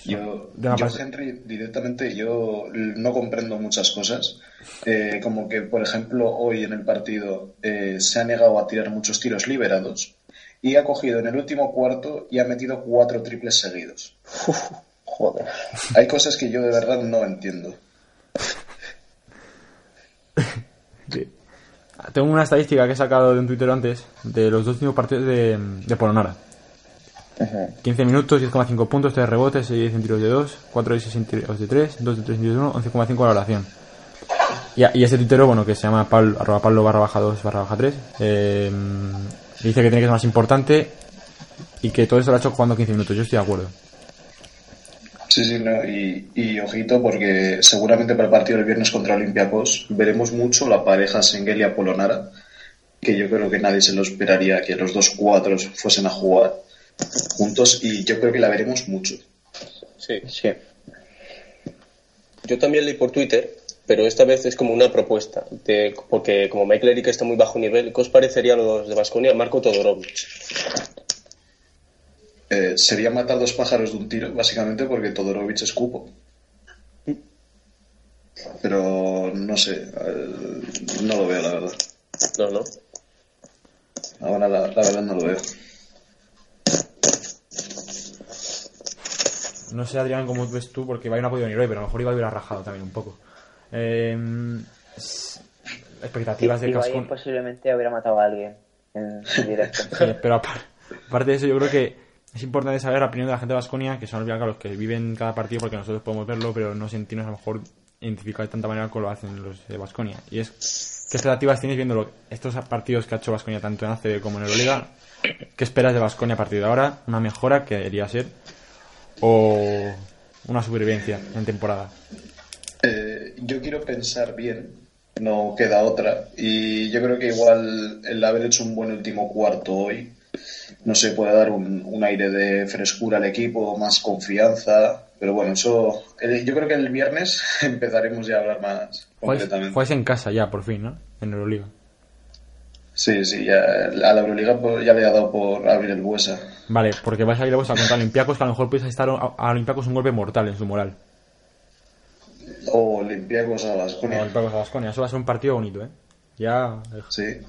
Speaker 5: Yo,
Speaker 2: De una
Speaker 5: yo,
Speaker 2: parte-
Speaker 5: Henry, directamente, yo no comprendo muchas cosas. Eh, como que, por ejemplo, hoy en el partido eh, se ha negado a tirar muchos tiros liberados y ha cogido en el último cuarto y ha metido cuatro triples seguidos.
Speaker 4: Joder.
Speaker 5: Hay cosas que yo de verdad no entiendo.
Speaker 2: Sí. Tengo una estadística que he sacado de un Twitter antes de los dos últimos partidos de, de Polonara. 15 minutos, 10,5 puntos, 3 rebotes, 6 en tiros de 2, 4 de 6 en tiros de 3, 2 de 3 en tiros de 1, 11,5 valoración. Y, a- y ese tuitero, bueno, que se llama Pablo, arroba Pablo barra baja 2 barra baja 3, eh, dice que tiene que ser más importante y que todo eso lo ha hecho jugando 15 minutos. Yo estoy de acuerdo.
Speaker 5: Sí, sí, no, y, y ojito porque seguramente para el partido del viernes contra Olympiacos veremos mucho la pareja Sengelia-Polonara, que yo creo que nadie se lo esperaría que los dos cuadros fuesen a jugar juntos y yo creo que la veremos mucho.
Speaker 3: Sí.
Speaker 4: Sí.
Speaker 3: Yo también leí por Twitter, pero esta vez es como una propuesta, de, porque como Michael Eric está muy bajo nivel, ¿qué os parecería a los de Vasconia Marco Todorovic?
Speaker 5: Eh, sería matar dos pájaros de un tiro, básicamente porque Todorovic es cupo. Pero no sé, eh, no lo veo, la verdad.
Speaker 3: No, no.
Speaker 5: Ahora la, la verdad no lo veo.
Speaker 2: No sé, Adrián, cómo ves tú, porque Ibai no ha podido venir hoy, pero a lo mejor Ibai hubiera rajado también un poco. Eh, expectativas de
Speaker 4: Ibai
Speaker 2: Cascón.
Speaker 4: posiblemente hubiera matado a alguien en, directo.
Speaker 2: Sí, pero apar- aparte de eso, yo creo que es importante saber la opinión de la gente de Vasconia, que son los que viven cada partido, porque nosotros podemos verlo, pero no sentirnos a lo mejor identificados de tanta manera como lo hacen los de Vasconia. Y es, ¿qué expectativas tienes viendo estos partidos que ha hecho Vasconia tanto en ACB como en Euroliga? ¿Qué esperas de Vasconia a partir de ahora? ¿Una mejora que debería ser? ¿O una supervivencia en temporada?
Speaker 5: Eh, yo quiero pensar bien, no queda otra. Y yo creo que igual el haber hecho un buen último cuarto hoy, no sé, puede dar un, un aire de frescura al equipo, más confianza. Pero bueno, eso. yo creo que el viernes <laughs> empezaremos ya a hablar más concretamente.
Speaker 2: juegas en casa ya, por fin, ¿no? En Euroliga.
Speaker 5: Sí, sí, ya, a la Euroliga por- ya le ha dado por abrir el Buesa.
Speaker 2: Vale, porque vais a ir a contra Olympiacos, que a lo mejor podéis estar a, Olympiacos un golpe mortal en su moral.
Speaker 5: O Olympiacos a
Speaker 2: Con
Speaker 5: Baskonia.
Speaker 2: Olympiacos a Baskonia. Eso va a ser un partido bonito, ¿eh? Ya.
Speaker 5: Sí.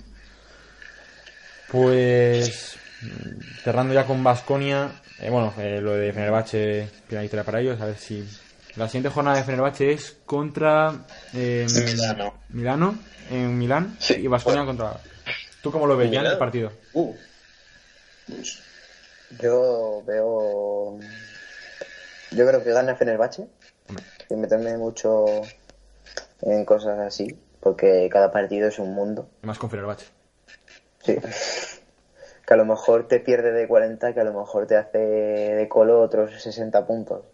Speaker 2: Pues. Cerrando ya con Baskonia. bueno, eh, lo de Fenerbahce, primera victoria para ellos. A ver si. La siguiente jornada de Fenerbahce es contra. eh,
Speaker 6: Milano.
Speaker 2: Milano, en Milán.
Speaker 6: Sí.
Speaker 2: Y Baskonia contra. ¿Tú cómo lo ves ya en el partido?
Speaker 3: Uh,
Speaker 4: Yo veo. Yo creo que gana Fenerbahce. Sin meterme mucho en cosas así. Porque cada partido es un mundo.
Speaker 2: Más con Fenerbahce.
Speaker 4: Sí. Que a lo mejor te pierde de 40, que a lo mejor te hace de colo otros 60 puntos.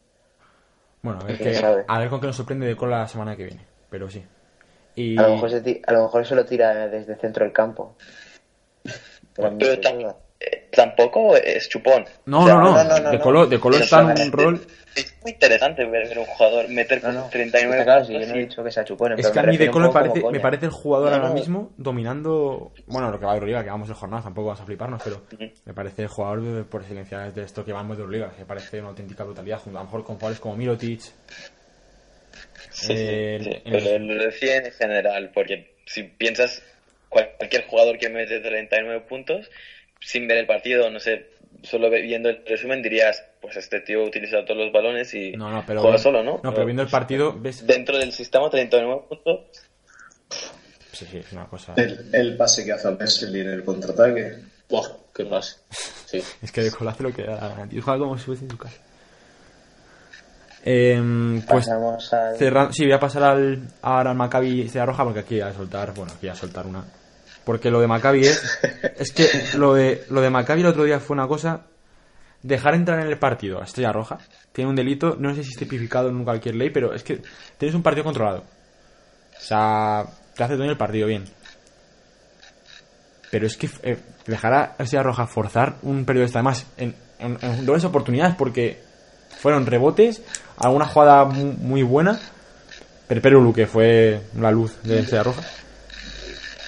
Speaker 2: Bueno, a ver,
Speaker 4: ¿Quién
Speaker 2: qué-
Speaker 4: sabe?
Speaker 2: a ver con qué nos sorprende de cola la semana que viene. Pero sí. Y.
Speaker 4: A lo mejor se, a lo mejor se lo tira desde el centro del campo. Pero
Speaker 6: Pero
Speaker 4: no sé,
Speaker 6: también, eh, tampoco es chupón.
Speaker 2: No,
Speaker 6: O sea,
Speaker 2: no, no,
Speaker 4: no, no, no,
Speaker 2: de
Speaker 4: no.
Speaker 2: Colo, de Colo está en un rol...
Speaker 6: Es muy interesante ver, ver un jugador meter
Speaker 4: No, no.
Speaker 6: 39
Speaker 4: Está claro, si yo
Speaker 6: puntos
Speaker 4: no he dicho que sea chupón.
Speaker 2: Es
Speaker 4: pero
Speaker 2: que a mí de Colo me parece, me
Speaker 4: coña.
Speaker 2: parece el jugador
Speaker 4: No,
Speaker 2: ahora
Speaker 4: no.
Speaker 2: mismo dominando, bueno, lo que va de Euroliga, que vamos de jornadas, tampoco vamos a fliparnos, pero me parece el jugador de- por excelencia de esto que vamos de Euroliga, que parece una auténtica brutalidad, junto a lo mejor con jugadores como Mirotic.
Speaker 6: Sí,
Speaker 2: Eh,
Speaker 6: sí, sí.
Speaker 2: en
Speaker 6: Pero
Speaker 2: el-
Speaker 6: lo decía en general, porque si piensas cual- cualquier jugador que mete 39 puntos, sin ver el partido, no sé, solo viendo el resumen dirías, pues este tío utiliza todos los balones y
Speaker 2: No, no, pero,
Speaker 6: juega solo, ¿no?
Speaker 2: No, pero viendo el partido, ves...
Speaker 6: Dentro del sistema, 39 puntos.
Speaker 2: Sí, sí, es una cosa...
Speaker 5: El, el pase que hace al Vesely en el contraataque.
Speaker 3: Buah, qué pase. Sí. <laughs>
Speaker 2: Es que de Colo hace lo que da tío, juega como si fuese en su casa. Em, pues
Speaker 4: Pasamos al...
Speaker 2: cerra- sí, voy a pasar al, ahora al Maccabi Roja porque aquí voy a soltar, bueno, aquí voy a soltar una. Porque lo de Maccabi es, <laughs> es que lo de, lo de Maccabi el otro día fue una cosa, dejar entrar en el partido a Estrella Roja, tiene un delito, no sé si es tipificado en cualquier ley, pero es que tienes un partido controlado. O sea, te hace todo el partido bien. Pero es que eh, dejar a Estrella Roja forzar un periodista, además, en, en, en dobles oportunidades, porque fueron rebotes, alguna jugada mu- muy buena, Perperulu, que fue la luz de Estrella Roja.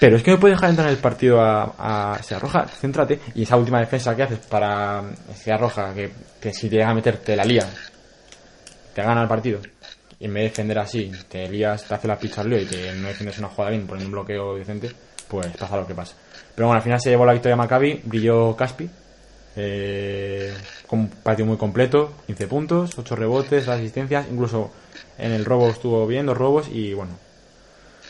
Speaker 2: Pero es que no puedes dejar entrar en el partido a, a Estrella Roja, céntrate. Y esa última defensa que haces para Estrella Roja, que, que si te llega a meter, te la lía, te gana el partido. Y en vez de defender así, te lías, te hace la picha al lío y te no defiendes una jugada bien, poniendo un bloqueo decente, pues pasa lo que pasa. Pero bueno, al final se llevó la victoria Maccabi, brilló Caspi, eh, con un partido muy completo, 15 puntos, 8 rebotes, 2 asistencias, incluso en el robo estuvo bien, dos robos y bueno.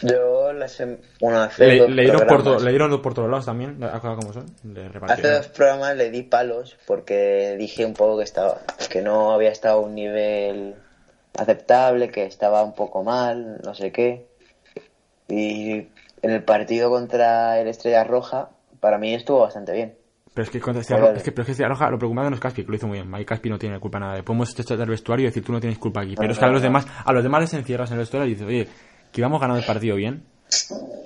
Speaker 4: Yo las sem- bueno, hace
Speaker 2: Le,
Speaker 4: dos
Speaker 2: le dieron por to- le dieron por todos lados también, como son, le
Speaker 4: Hace dos programas le di palos porque dije un poco que estaba que no había estado a un nivel aceptable, que estaba un poco mal, no sé qué. Y en el partido contra el Estrella Roja, para mí estuvo bastante bien.
Speaker 2: Pero es que contra Estrella. Roja, es que, pero es que Estrella Roja lo preocupante no es Caspi, que lo hizo muy bien. Ahí Caspi no tiene culpa nada. Podemos echar del vestuario y decir tú no tienes culpa aquí. Pero
Speaker 4: No,
Speaker 2: es que a los
Speaker 4: no.
Speaker 2: demás, a los demás les encierras en el vestuario y dices, oye, que íbamos ganando el partido bien.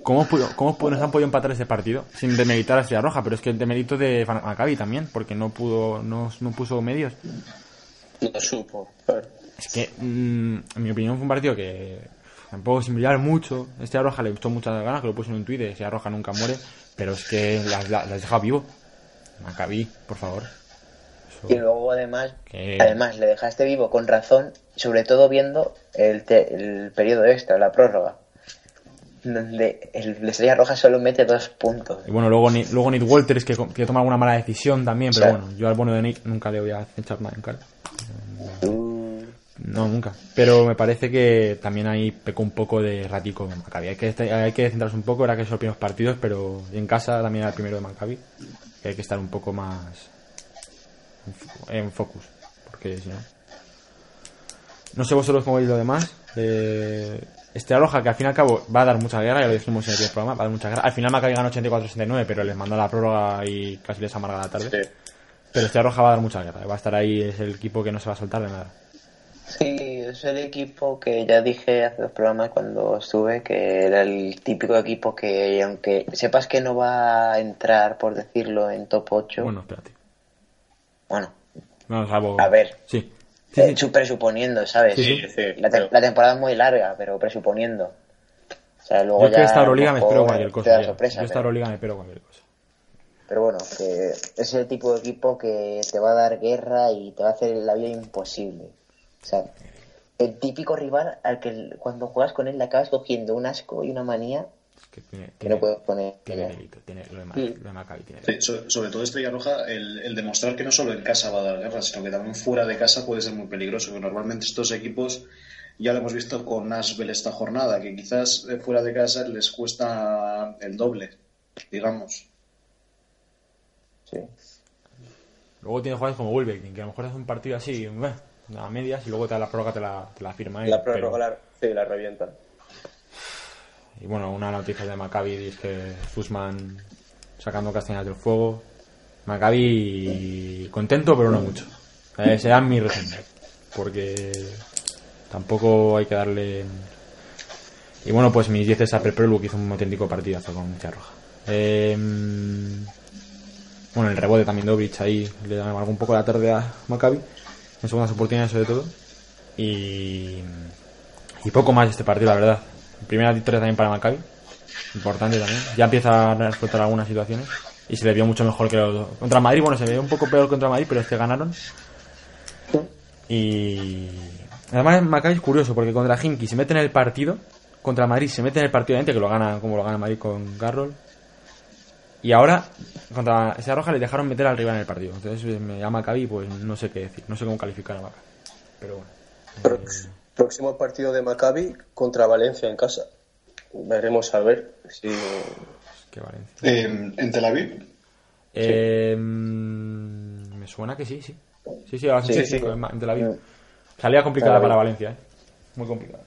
Speaker 2: ¿Cómo, cómo nos han podido empatar ese partido? Sin demeritar a Estrella Roja, pero es que el demérito de Maccabi también, porque no pudo, no, no puso medios.
Speaker 3: Lo supo. claro.
Speaker 2: Es que, mm, en mi opinión, fue un partido que tampoco sin brillar mucho. Estrella Roja le gustó muchas ganas, que lo puso en un tuit de Estrella Roja nunca muere, pero es que las las dejado vivo. Maccabi, por favor. Eso-
Speaker 4: Y luego además, además le dejaste vivo con razón, sobre todo viendo el, te- el periodo extra, la prórroga, donde el Estrella Roja solo mete dos puntos.
Speaker 2: Y bueno, luego, luego Nick Walters que, que toma alguna mala decisión también, pero bueno, yo al bueno de Nick nunca le voy a echar nada en cara. No, nunca. Pero me parece que también ahí pecó un poco de ratico de Maccabi. Hay que, hay que centrarse un poco, era que son los primeros partidos, pero en casa también era el primero de Maccabi. Que hay que estar un poco más en focus, porque si no... No sé vosotros cómo veis lo demás. Eh, Estrella Roja, que al fin y al cabo va a dar mucha guerra, ya lo dijimos en el primer programa, va a dar mucha guerra. Al final Maccabi ganó 84-69, pero les mandó la prórroga y casi les amarga la tarde.
Speaker 3: Sí.
Speaker 2: Pero Estrella Roja va a dar mucha guerra, va a estar ahí, es el equipo que no se va a soltar de nada.
Speaker 4: Sí, es el equipo que ya dije hace dos programas cuando estuve que era el típico equipo que aunque sepas que no va a entrar, por decirlo, en top 8,
Speaker 2: Bueno, espérate.
Speaker 4: bueno,
Speaker 2: No, salvo...
Speaker 4: A ver.
Speaker 2: Sí. Sí,
Speaker 4: eh,
Speaker 2: sí.
Speaker 4: su- presuponiendo, ¿sabes?
Speaker 2: Sí,
Speaker 3: sí, sí,
Speaker 4: la, te-
Speaker 3: pero-
Speaker 4: la temporada es muy larga, pero presuponiendo. O sea, luego
Speaker 2: Yo es que esta Euroliga me espero cualquier
Speaker 4: te
Speaker 2: cosa.
Speaker 4: sorpresa,
Speaker 2: Yo esta
Speaker 4: pero-
Speaker 2: Euroliga me espero cualquier cosa.
Speaker 4: Pero bueno, que es el tipo de equipo que te va a dar guerra y te va a hacer la vida imposible. O sea, el típico rival al que cuando juegas con él le acabas cogiendo un asco y una manía
Speaker 2: que tiene,
Speaker 4: que
Speaker 2: tiene,
Speaker 4: no puedes poner.
Speaker 2: tiene delito, tiene lo de,
Speaker 3: Mm.
Speaker 2: lo de Maccabi tiene
Speaker 5: Sí,
Speaker 2: delito.
Speaker 5: so- sobre todo Estrella Roja, el, el demostrar que no solo en casa va a dar guerra, sino que también fuera de casa puede ser muy peligroso. Que normalmente estos equipos ya lo hemos visto con Nashville esta jornada, que quizás eh, fuera de casa les cuesta el doble, digamos.
Speaker 4: Sí.
Speaker 2: Luego tiene jugadores como Wolverine, que a lo mejor hace un partido así, a medias, y luego te da la prórroga te la, te la firma él.
Speaker 3: La
Speaker 2: pero-
Speaker 3: prórroga la, sí, la revienta.
Speaker 2: Y bueno, una noticia de Maccabi es que Fusman sacando castañas del fuego. Maccabi contento, pero no mucho. Eh, será mi reseña. Porque tampoco hay que darle. Y bueno, pues mis 10 es a Perpelu, que hizo un auténtico partidazo con Mucha Roja. Eh, Bueno, el rebote también Dobrich ahí le amargó un poco la tarde a Maccabi. En segundas oportunidades sobre todo. Y, y poco más de este partido, la verdad. Primera victoria también para Maccabi. Importante también. Ya empieza a explotar algunas situaciones. Y se le vio mucho mejor que los... Contra Madrid, bueno, se vio un poco peor contra Madrid, pero es que ganaron. Y... Además, Maccabi es curioso, porque contra Hinky se mete en el partido. Contra Madrid se mete en el partido, obviamente, que lo gana como lo gana Madrid con Garrol. Y ahora, contra esa roja le dejaron meter al rival en el partido. Entonces eh, me llama Maccabi, pues no sé qué decir. No sé cómo calificar a Maccabi. Pero bueno.
Speaker 3: Prox- Próximo partido de Maccabi contra Valencia en casa. Veremos a ver si.
Speaker 2: Qué Valencia.
Speaker 5: Eh, en Tel Aviv.
Speaker 2: Eh, mm, me suena que sí, sí. Sí, sí, sí,
Speaker 3: Sí,
Speaker 2: sí,
Speaker 3: sí.
Speaker 2: en Tel Aviv. Salía complicada
Speaker 4: Tel Aviv.
Speaker 2: para Valencia, ¿eh? Muy complicada.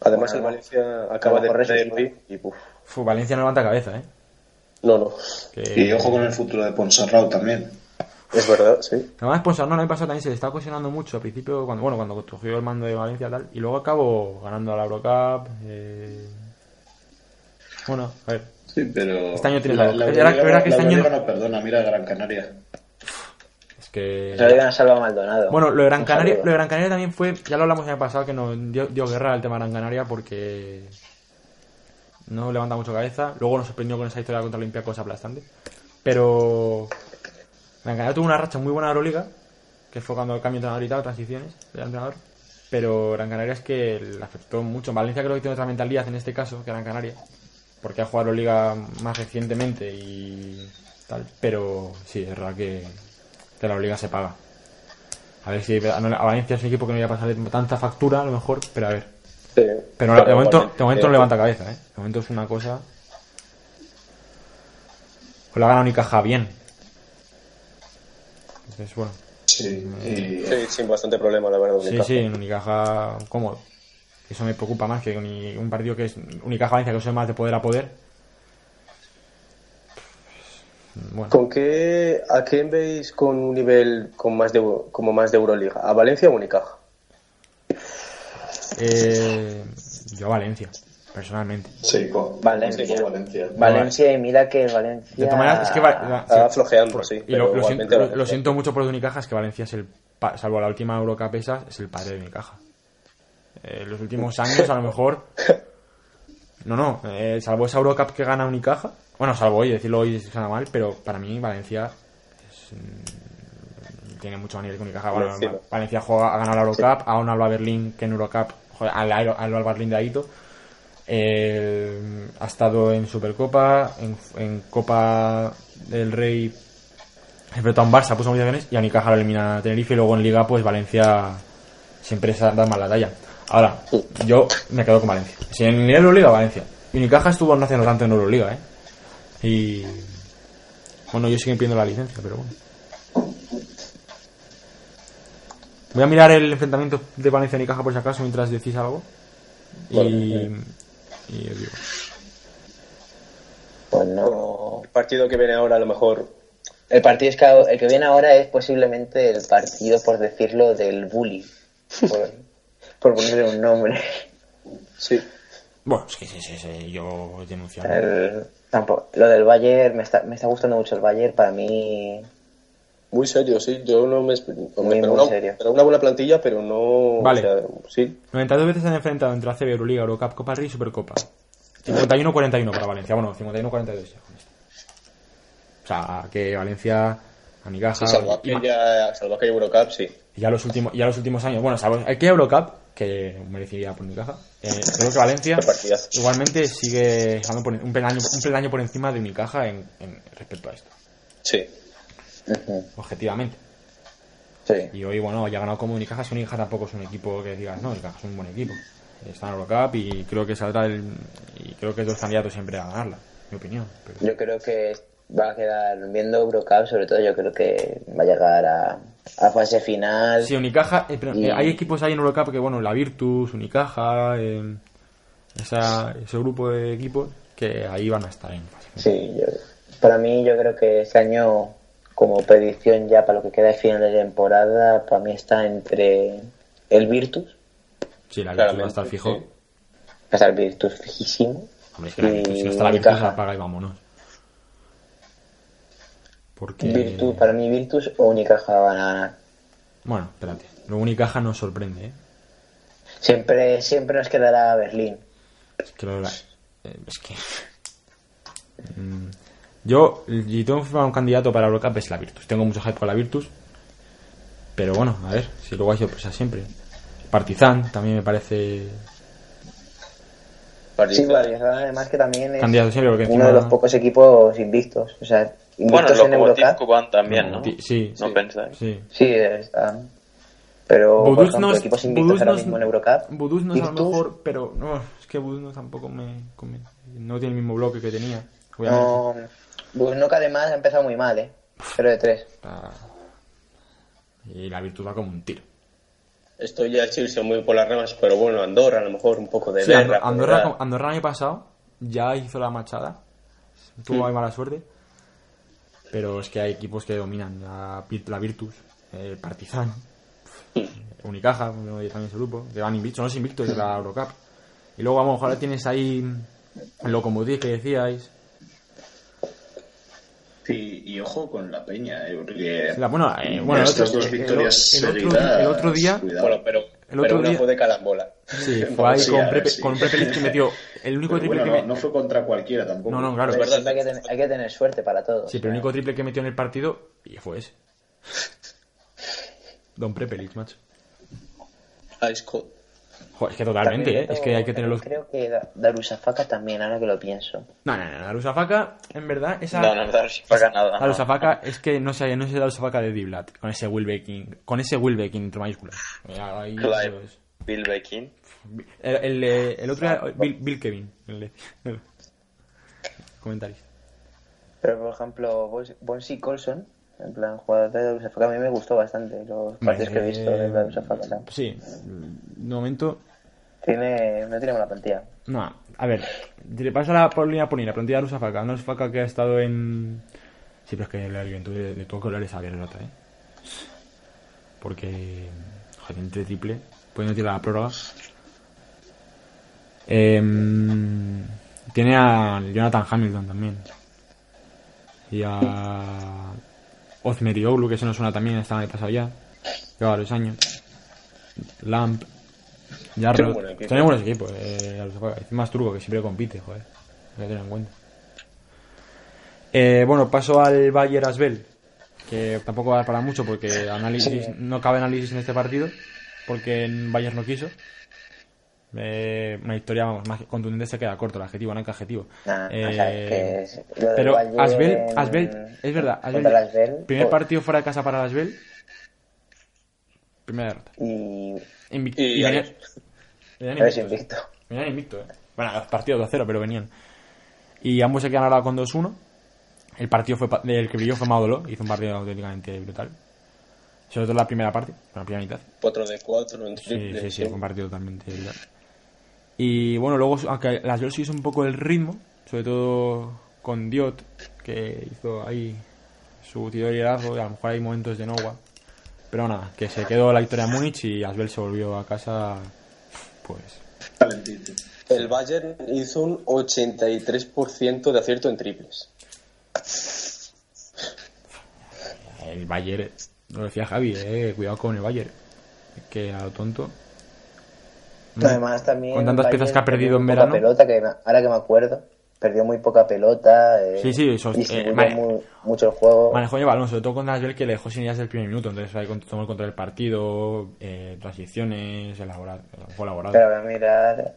Speaker 3: Además,
Speaker 4: Bueno,
Speaker 3: el Valencia acaba de perder.
Speaker 4: Y, uf,
Speaker 2: Fu, Valencia no levanta cabeza, ¿eh?
Speaker 3: No, no.
Speaker 2: Que-
Speaker 5: Y ojo con el futuro de Ponsarrao también.
Speaker 3: Es verdad, sí.
Speaker 2: Además, pues no, el año pasado también se le estaba cuestionando mucho al principio, cuando, bueno, cuando cogió el mando de Valencia y tal, y luego acabó ganando a la Eurocup. Eh... Bueno, a ver.
Speaker 5: Sí, pero.
Speaker 2: Este año tiene
Speaker 5: la,
Speaker 2: la-
Speaker 5: la,
Speaker 2: verdad que
Speaker 5: la
Speaker 2: este año no-
Speaker 5: no perdona, mira Gran Canaria.
Speaker 2: Es que.
Speaker 4: Se lo digan a Maldonado.
Speaker 2: Bueno, lo de Gran Canaria, lo de Gran Canaria también fue, ya lo hablamos el año pasado, que nos dio, dio guerra al tema Gran Canaria porque no levanta mucho cabeza. Luego nos sorprendió con esa historia contra Olympiacos aplastante. Pero Gran Canaria tuvo una racha muy buena de Euroliga, que fue cuando el cambio de entrenador y tal, transiciones del entrenador. Pero Gran Canaria es que le afectó mucho. Valencia creo que tiene otra mentalidad en este caso que Gran Canaria, porque ha jugado Euroliga más recientemente y tal. Pero sí, es verdad que, que la Euroliga se paga. A ver si a Valencia es un equipo que no iba a pasar tanta factura, a lo mejor, pero a ver.
Speaker 3: Sí.
Speaker 2: Pero de momento, de momento no levanta cabeza, ¿eh? De momento es una cosa. Pues la gana Unicaja bien. Entonces, bueno.
Speaker 5: Sí. Y,
Speaker 3: Sí, sin bastante problema, la verdad.
Speaker 2: Sí,
Speaker 3: Unicaja.
Speaker 2: sí, en Unicaja cómodo. Eso me preocupa más que un partido que es Unicaja Valencia, que eso es más de poder a poder. Bueno,
Speaker 3: ¿Con qué, ¿A quién veis con un nivel con más de, como más de Euroliga? ¿A Valencia o Unicaja?
Speaker 2: eh, yo a Valencia, personalmente.
Speaker 5: sí, con
Speaker 4: Valencia.
Speaker 5: sí, con Valencia.
Speaker 4: Valencia y mira que Valencia.
Speaker 2: De todas maneras, es que va- va-
Speaker 3: Está
Speaker 2: sí.
Speaker 3: flojeando, sí.
Speaker 2: Y lo, siento, lo-
Speaker 3: Valencia.
Speaker 2: lo siento mucho por Unicaja, es que Valencia es el, pa- salvo la última Eurocup esa, es el padre de Unicaja. Eh, los últimos años, a lo mejor. No, no, eh, salvo esa Eurocup que gana Unicaja. Bueno, salvo hoy, decirlo hoy suena mal, pero para mí Valencia es, tiene mucho nivel que Unicaja. Bueno. Valencia juega, ha ganado la Eurocup, aún Alba Berlín que en Eurocup, joder, al al Alba Berlín de Aito. Eh, ha estado en Supercopa, en, Copa del Rey enfrentó a un Barça, puso municiones y a Unicaja lo elimina Tenerife y luego en Liga pues Valencia siempre da más la talla. Ahora, yo me quedo con Valencia. Si en Euroliga, Valencia. Y Unicaja estuvo no haciendo tanto en Euroliga, ¿eh? Y... Bueno, yo sigo pidiendo la licencia, pero bueno. Voy a mirar el enfrentamiento de Valencia y Unicaja por si acaso mientras decís algo. Y... Y digo.
Speaker 4: Pues no.
Speaker 3: El partido que viene ahora, a lo mejor.
Speaker 4: El partido es que, el que viene ahora es posiblemente el partido, por decirlo, del bully. <laughs> Por, por ponerle un nombre.
Speaker 3: Sí.
Speaker 2: Bueno, que sí, sí, sí, yo denunciando.
Speaker 4: El- tampoco, lo del Bayern, me está, me está gustando mucho el Bayern. Para mí,
Speaker 3: Muy serio, sí. Yo no me.
Speaker 4: Muy, muy
Speaker 3: una,
Speaker 4: serio.
Speaker 3: esperaba una buena plantilla, pero no.
Speaker 2: Vale.
Speaker 3: o sea, sí.
Speaker 2: 92 veces se han enfrentado entre ACB, Euroliga, Eurocup, Copa del Rey y Supercopa. 51-41 para Valencia. Bueno, 51-42 ya con esto. O sea, que Valencia, Unicaja...
Speaker 3: Sí, salvo aquella, salvo aquella Eurocup, sí.
Speaker 2: ya los últimos ya los últimos años... Bueno, salvo aquella Eurocup, que merecería por Unicaja. Eh, creo que Valencia igualmente sigue un, peldaño, un peldaño por encima de Unicaja en, en respecto a esto.
Speaker 3: Sí.
Speaker 2: Objetivamente.
Speaker 4: sí.
Speaker 2: Y hoy, bueno, ya ha ganado como Unicaja. Si Unicaja tampoco es un equipo que digas, no, Unicaja es un buen equipo. Está en Eurocup y creo que saldrá el. Y creo que es dos candidatos siempre a ganarla, mi opinión. Pero...
Speaker 4: Yo creo que va a quedar, viendo Eurocup, sobre todo, yo creo que va a llegar a, a fase final.
Speaker 2: Sí, Unicaja. eh, pero,
Speaker 4: Y-
Speaker 2: eh, hay equipos ahí en Eurocup que, bueno, la Virtus, Unicaja, eh, esa- ese grupo de equipos que ahí van a estar en fase.
Speaker 4: Sí, yo- para mí yo creo que este año, como predicción ya para lo que queda de final de temporada, para mí está entre el Virtus,
Speaker 2: Sí, la Virtus va a estar fijo.
Speaker 3: sí.
Speaker 4: va a estar el Virtus fijísimo,
Speaker 2: Hombre, es que
Speaker 4: y
Speaker 2: si no está la Virtus,
Speaker 4: Unicaja.
Speaker 2: apaga y vámonos. Porque...
Speaker 4: Virtus, para mí Virtus o Unicaja van a ganar.
Speaker 2: Bueno, espérate. Luego Unicaja nos sorprende, ¿eh?
Speaker 4: Siempre, siempre nos quedará Berlín.
Speaker 2: Es que... lo- eh, es que... <laughs> Mm, Yo, y tengo que firmar un candidato para Eurocup es la Virtus. Tengo mucho hype con la Virtus. Pero bueno, a ver, si luego hay sorpresas siempre. Partizan también me parece
Speaker 4: Sí,
Speaker 3: Partizan.
Speaker 4: Además que también es
Speaker 2: candidato siempre porque
Speaker 4: uno
Speaker 2: encima...
Speaker 4: de los pocos equipos invictos. O sea,
Speaker 6: Bueno,
Speaker 4: invictos en
Speaker 6: Lokomotiv
Speaker 4: Eurocup.
Speaker 6: Kuban también, ¿no?
Speaker 2: Sí,
Speaker 6: ¿No
Speaker 2: sí,
Speaker 6: pensáis?
Speaker 2: sí.
Speaker 4: Sí, están. Pero, por
Speaker 2: Buduz
Speaker 4: ejemplo,
Speaker 2: no es-
Speaker 4: equipos invictos
Speaker 2: Buduz
Speaker 4: ahora
Speaker 2: no es-
Speaker 4: mismo en Eurocup.
Speaker 2: Buduz no es a lo
Speaker 4: Virtus,
Speaker 2: mejor, pero no, es que Buduz no tampoco me. No tiene el mismo bloque que tenía, obviamente.
Speaker 4: No, Que además ha empezado muy mal, ¿eh? 0 de 3.
Speaker 2: Está- Y la Virtus va como un tiro.
Speaker 3: Estoy ya el irse muy por las ramas, pero bueno, Andorra a lo mejor un poco de
Speaker 2: Sí,
Speaker 3: guerra.
Speaker 2: Andorra, Andorra, el año pasado ya hizo la machada. Tuvo ahí mala suerte. Pero es que hay equipos que dominan. La, la Virtus, el Partizan, Unicaja, uno de también ese grupo. Que van invictos, son los invictos de la Eurocup. Y luego, vamos, ahora tienes ahí el Lokomotiv que decíais.
Speaker 5: Sí, y ojo con la peña, eh, porque
Speaker 2: La- bueno, eh, bueno, el
Speaker 5: estas
Speaker 2: otro-
Speaker 5: dos
Speaker 2: el- el-
Speaker 5: victorias
Speaker 2: el otro-
Speaker 5: seguidas,
Speaker 2: el otro día-
Speaker 5: cuidado.
Speaker 3: Bueno, pero,
Speaker 2: El
Speaker 3: pero
Speaker 2: otro
Speaker 3: una
Speaker 2: día-
Speaker 3: fue de calambola.
Speaker 2: Sí, <laughs> fue ahí
Speaker 5: Sí,
Speaker 2: con, Prepe,
Speaker 5: sí.
Speaker 2: con un Prepelic que metió el único triple
Speaker 5: bueno,
Speaker 2: que
Speaker 5: no,
Speaker 2: me-
Speaker 5: no fue contra cualquiera tampoco.
Speaker 2: No, no, claro.
Speaker 3: Es verdad.
Speaker 4: Hay que, tener, hay que tener suerte para todo.
Speaker 2: Sí, pero el único triple que metió en el partido y fue ese. Don Prepelic, macho.
Speaker 3: Ice Cold.
Speaker 2: Joder, es que totalmente, ¿eh? Es que hay que tener los...
Speaker 4: Creo que Da- Darusafaka también, ahora que lo pienso.
Speaker 2: No, no, no, la Rusafaka, en verdad, esa...
Speaker 6: No, no, paga nada.
Speaker 2: La
Speaker 6: no.
Speaker 2: Es que no sé, no sé la Rusafaka de Diblat, con ese Wilbekin, con ese Wilbekin entre mayúsculas. Ahí, eso
Speaker 6: Clive
Speaker 2: es.
Speaker 6: Bill Bekin.
Speaker 2: El, el, el otro era Bill, Bill Kevin, el el.
Speaker 4: Pero, por ejemplo, Bons- Bonsi Colson, en plan, jugador de Darusafaka, a mí me gustó bastante los partidos que he visto de Darusafaka. ¿no?
Speaker 2: Sí, de momento
Speaker 4: Tiene, no tiene mala plantilla.
Speaker 2: No, a ver, te paso la línea por línea, plantilla de Rusafaka. Una Rusafaka que ha estado en. Sí, pero es que la Juventud de, de todo color es a nota, ¿eh? Porque. Joder, entre triple. Pueden tirar la prórroga. Em, tiene a Jonathan Hamilton también. Y a. Ozmerioglu, que eso no suena también, estaba el pasado ya. Lleva varios años. Lamp. Jarrod. Tiene buenos equipos, eh, es turco, que siempre compite, joder. Hay que tener en cuenta. Eh, bueno, paso al Bayer Asbel, que tampoco va a dar para mucho porque análisis, no cabe análisis en este partido, porque en Bayer no quiso. Eh, una historia vamos, más contundente se queda corto, el adjetivo, no hay que adjetivo.
Speaker 4: Nah,
Speaker 2: Eh,
Speaker 4: o sea, que es- lo del
Speaker 2: pero Asbel, Asbel, es verdad, Asbel,
Speaker 4: el Asbel,
Speaker 2: primer
Speaker 4: oh,
Speaker 2: partido fuera de casa para el Asbel, primera derrota.
Speaker 4: Y
Speaker 2: Invic-
Speaker 3: Y
Speaker 2: y venían-
Speaker 3: años.
Speaker 2: venían invictos.
Speaker 4: invicto.
Speaker 2: Venían invicto, eh. Bueno, los partidos 2-0, pero venían. Y ambos se quedan ahora con 2-1. El partido fue pa- el que brilló fue Maudolo, hizo un partido auténticamente brutal. Sobre todo la primera parte, la primera mitad.
Speaker 3: 4 de 4 en
Speaker 2: Sí, sí, sí, fue un partido totalmente brutal. Y bueno, luego, aunque las Bears hizo un poco el ritmo, sobre todo con Diot, que hizo ahí su tiro y a lo mejor hay momentos de Nova. Pero nada, que se quedó la victoria Múnich y Asbel se volvió a casa, pues,
Speaker 5: Calentito.
Speaker 3: El Bayern hizo un 83% de acierto en triples.
Speaker 2: El Bayern, lo decía Javi, eh, cuidado con el Bayern. Que a lo tonto.
Speaker 4: Además también
Speaker 2: Con tantas
Speaker 4: Bayern
Speaker 2: piezas que ha perdido en verano.
Speaker 4: pelota, que ahora que me acuerdo, perdió muy poca pelota. Eh,
Speaker 2: Sí, sí, eso eh,
Speaker 4: muy- mucho el juego.
Speaker 2: Manejó el balón, sobre todo con Asbel que le dejó sin ideas del primer minuto. Entonces ahí tomó el control del partido, eh, transiciones, elaborado, fue elaborado.
Speaker 4: Pero voy a mirar.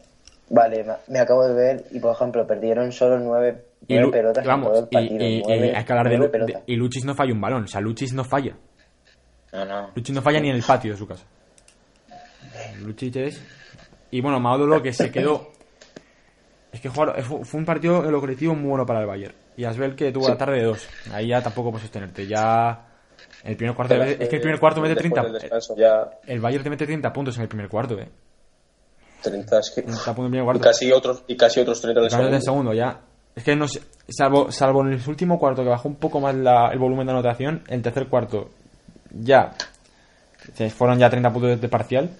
Speaker 4: Vale, me- acabo de ver y por ejemplo perdieron solo nueve,
Speaker 2: y,
Speaker 4: nueve
Speaker 2: Lu-
Speaker 4: pelotas
Speaker 2: vamos,
Speaker 4: en todo el partido.
Speaker 2: y- y
Speaker 4: nueve-
Speaker 2: hay que hablar de,
Speaker 4: nueve
Speaker 2: Lu- de-
Speaker 4: pelotas.
Speaker 2: Y Luchis no falla un balón, o sea, Luchis no falla.
Speaker 4: No, no.
Speaker 2: Luchis no falla ni en el patio de su casa. Luchis es. Y bueno, Maudolo que se quedó. Es que jugaron- fue, un partido en lo colectivo muy bueno para el Bayern. Y Asbel que tuvo la tarde de dos. Ahí ya tampoco puedes sostenerte. Ya. El primer cuarto.
Speaker 3: Pero
Speaker 2: es que el primer cuarto mete
Speaker 3: después
Speaker 2: 30.
Speaker 3: del descanso ya
Speaker 2: El Bayern te mete 30 puntos en el primer cuarto, eh.
Speaker 3: 30 es que-
Speaker 2: 30 puntos en el primer
Speaker 3: y
Speaker 2: cuarto.
Speaker 3: casi otros y casi otros 30 del
Speaker 2: Claro, en el
Speaker 3: segundo.
Speaker 2: segundo ya. Es que no sé, salvo, salvo en el último cuarto que bajó un poco más la- el volumen de anotación, el tercer cuarto ya se fueron ya 30 puntos de, de parcial.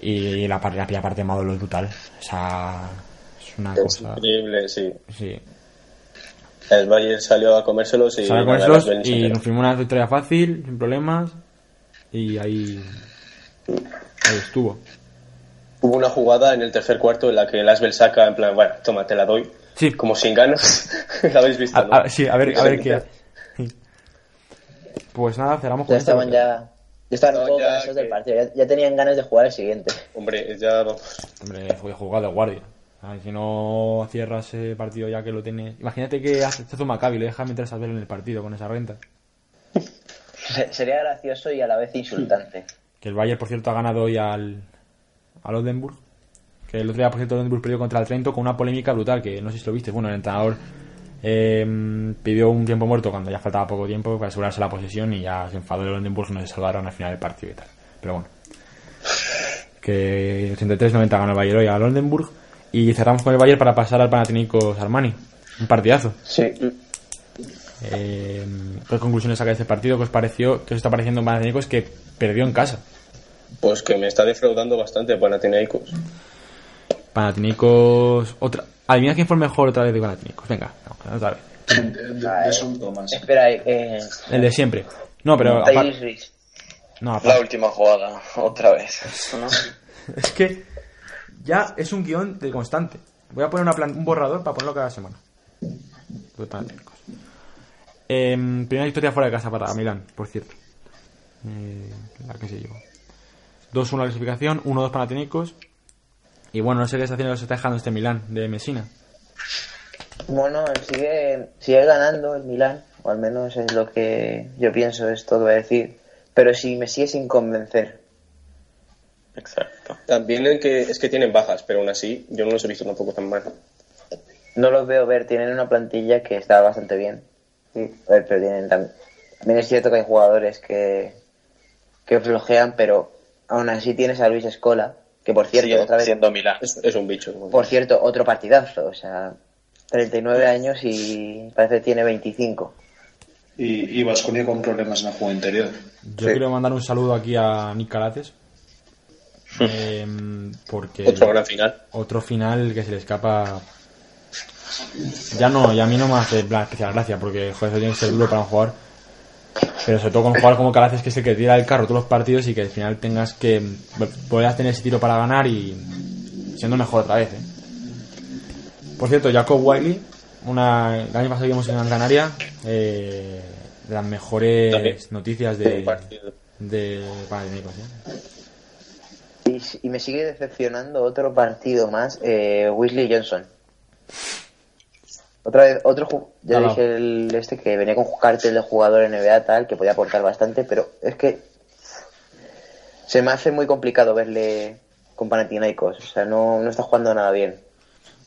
Speaker 2: Y la, la primera parte de Maduro es brutal. O sea, es una
Speaker 3: Es
Speaker 2: cosa.
Speaker 3: increíble, sí.
Speaker 2: Sí.
Speaker 3: El Bayern salió a comérselos y,
Speaker 2: Salió a comérselos y nos fuimos una victoria fácil, sin problemas. Y ahí. Ahí estuvo.
Speaker 3: Hubo una jugada en el tercer cuarto en la que el Asbel saca en plan, bueno, toma, te la doy.
Speaker 2: Sí.
Speaker 3: Como sin ganas. <laughs> ¿La habéis visto?
Speaker 2: A-
Speaker 3: no?
Speaker 2: a- sí, a ver, a ver qué. Pues nada, cerramos con
Speaker 4: Ya estaban ya. Ya estaban
Speaker 3: No,
Speaker 4: un poco
Speaker 3: que-
Speaker 4: del partido. Ya, ya tenían ganas de jugar el siguiente.
Speaker 3: Hombre, ya vamos.
Speaker 2: Hombre, fue jugado de guardia. Ay, si no cierras ese partido ya que lo tiene. Imagínate que hace un Maccabi y le deja meter a ver en el partido con esa renta.
Speaker 4: Se- Sería gracioso y a la vez insultante.
Speaker 2: Que el Bayern, por cierto, ha ganado hoy al, al Oldenburg. Que el otro día, por cierto, el Oldenburg perdió contra el Trento con una polémica brutal. Que no sé si lo viste. Bueno, el entrenador eh, pidió un tiempo muerto cuando ya faltaba poco tiempo para asegurarse la posesión y ya se enfadó el Oldenburg y no se salvaron al final del partido y tal. Pero bueno. Que 83-90 ganó el Bayern hoy al Oldenburg. Y cerramos con el Bayern para pasar al Panathinaikos Armani. Un partidazo.
Speaker 4: Sí.
Speaker 2: Eh, ¿Qué conclusiones saca de este partido? ¿Qué os pareció? ¿Qué os está pareciendo en Panathinaikos que perdió en casa?
Speaker 3: Pues que me está defraudando bastante Panathinaikos.
Speaker 2: Panathinaikos. Otra. Adivina quién fue el mejor otra vez de Panathinaikos. Venga, vamos, otra vez.
Speaker 5: De, de- de Son Thomas.
Speaker 4: Espera, eh.
Speaker 2: El de siempre. No, pero. No,
Speaker 6: La última jugada, otra vez. ¿no? <laughs>
Speaker 2: Es que. Ya es un guion de constante. Voy a poner una plan- un borrador para ponerlo cada semana. Em, primera victoria fuera de casa para Milán, por cierto. Eh, la que se llevó. 2-1 la clasificación, 1-2 Panathinaikos. Y bueno, no sé qué está haciendo, se está dejando este Milán de Messina.
Speaker 4: Bueno, sigue, sigue ganando el Milán, o al menos es lo que yo pienso, es todo a decir. Pero sí me sigue sin convencer.
Speaker 6: Exacto.
Speaker 3: También el que, es que tienen bajas, pero aún así yo no los he visto tampoco tan mal.
Speaker 4: No los veo ver, tienen una plantilla que está bastante bien. Sí, a ver, pero tienen también. También es cierto que hay jugadores que, que flojean, pero aún así tienes a Luis Escola, que por cierto, otra vez,
Speaker 6: siendo Milán.
Speaker 3: Es, es un bicho.
Speaker 4: por cierto, otro partidazo, o sea, 39 años y parece que tiene 25.
Speaker 5: Y, y Vasconia con problemas en el juego interior.
Speaker 2: Yo
Speaker 4: Sí.
Speaker 2: quiero mandar un saludo aquí a Nick Calates. <laughs> em, porque
Speaker 3: Otro gran final.
Speaker 2: otro final que se le escapa. Ya no, y a mí no me hace especial gracia, porque joder, eso tiene que ser duro para un jugador. Pero sobre todo con un jugador como Calaces, que es el que tira el carro todos los partidos y que al final tengas que poder tener ese tiro para ganar y siendo mejor otra vez. ¿eh? Por cierto, Jacob Wiley, una, el año pasado vimos en Gran Canaria, eh, de las mejores
Speaker 3: También.
Speaker 2: noticias de, de Panathinaikos, ¿eh?
Speaker 4: Y, y me sigue decepcionando otro partido más, eh, Weasley Johnson. Otra vez, otro ya dije el este que venía con cartel de jugador NBA tal, que podía aportar bastante, pero es que se me hace muy complicado verle con Panathinaikos, o sea, no, no está jugando nada bien.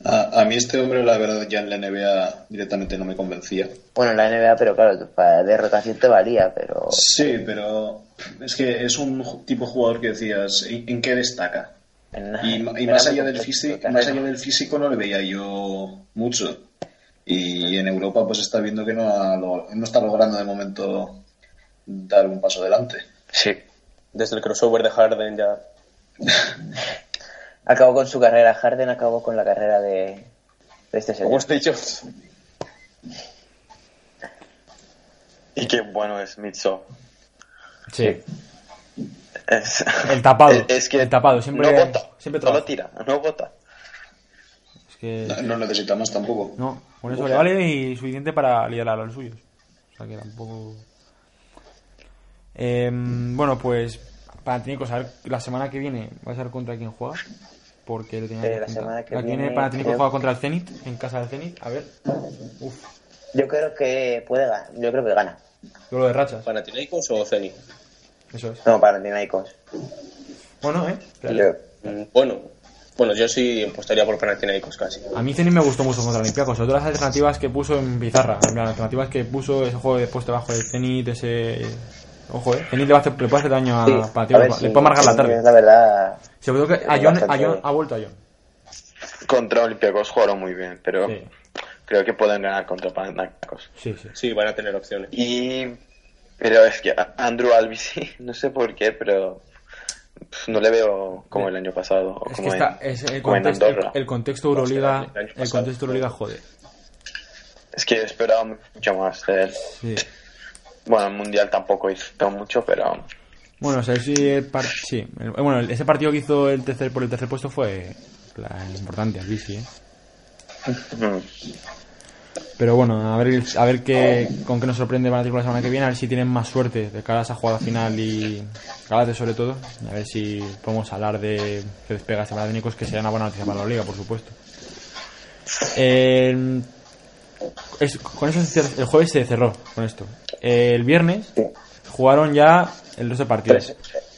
Speaker 5: A, a mí este hombre, la verdad, ya en la NBA directamente no me convencía.
Speaker 4: Bueno, en la NBA, pero claro, para de rotación te valía, pero
Speaker 5: Sí, pero es que es un tipo de jugador que decías, ¿en, en qué destaca?
Speaker 4: en.
Speaker 5: Y, y más, allá del físico, más allá del físico no le veía yo mucho. Y en Europa pues está viendo que no, ha lo- no está logrando de momento dar un paso adelante.
Speaker 6: Sí.
Speaker 3: Desde el crossover de Harden ya. <laughs>
Speaker 4: Acabó con su carrera, Harden acabó con la carrera de, de este señor.
Speaker 3: he dicho.
Speaker 6: Y qué bueno es Mitso.
Speaker 2: Sí.
Speaker 6: Es,
Speaker 2: El tapado. <laughs>
Speaker 6: Es que
Speaker 2: El tapado, siempre-
Speaker 6: no vota.
Speaker 2: siempre
Speaker 6: no lo tira, no vota.
Speaker 2: Que.
Speaker 5: No, no necesita más tampoco.
Speaker 2: No, con eso le vale y suficiente para liderar a los suyos. O sea que tampoco. Em, bueno, pues Panathinaikos, a ver, la semana que viene va a ser contra quién juega. Porque lo tenía
Speaker 4: Eh,
Speaker 2: que
Speaker 4: la semana que
Speaker 2: La
Speaker 4: viene,
Speaker 2: Panathinaikos
Speaker 4: creo-
Speaker 2: juega contra el Zenit, en casa del Zenit. A ver, uf,
Speaker 4: Yo creo que puede ganar, yo creo que gana.
Speaker 2: duelo de rachas.
Speaker 3: ¿Panathinaikos o Zenit?
Speaker 2: Eso es.
Speaker 4: No, Panathinaikos.
Speaker 2: Bueno, eh.
Speaker 4: Yo-
Speaker 3: Mm, Bueno, bueno, yo sí apostaría por Panathinaikos casi.
Speaker 2: A mí Zenit me gustó mucho contra Olympiacos, sobre todo las alternativas que puso en pizarra. En plan, Las alternativas que puso ese juego de poste bajo del Zenit, ese. Ojo, eh. Zenit le, va a hacer, le puede hacer daño a
Speaker 4: Sí,
Speaker 2: Panathinaikos,
Speaker 4: a ver
Speaker 2: le puede marcar la tarde.
Speaker 4: La verdad,
Speaker 2: Sobre todo que a John, a John- ha vuelto a John.
Speaker 6: Contra Olympiacos jugaron muy bien, pero
Speaker 2: Sí,
Speaker 6: creo que pueden ganar contra Panathinaikos.
Speaker 2: sí, sí.
Speaker 3: Sí, van a tener opciones.
Speaker 6: Y pero es que Andrew Albisi, <laughs> no sé por qué, pero no le veo como el año pasado o
Speaker 2: Es
Speaker 6: como,
Speaker 2: que está,
Speaker 6: en,
Speaker 2: es el,
Speaker 6: como en
Speaker 2: contexto, el, el contexto Euroliga,
Speaker 3: el
Speaker 2: contexto Euroliga jode.
Speaker 6: Es que esperaba mucho más de él.
Speaker 2: Sí.
Speaker 6: Bueno, el Mundial tampoco hizo mucho, pero...
Speaker 2: Bueno, o sea, sí, el par- sí. El- bueno, ese partido que hizo el tercer por el tercer puesto fue la- el importante aquí, sí. ¿eh? Pero bueno, a ver, a ver qué, con qué nos sorprende Panathinaikos la semana que viene, a ver si tienen más suerte de cara a esa jugada final y Galate sobre todo, a ver si podemos hablar de que despega este Panathinaikos, que sería una buena noticia para la liga, por supuesto. Eh, es- con eso el jueves se cerró con esto. el viernes jugaron ya el resto de partidos.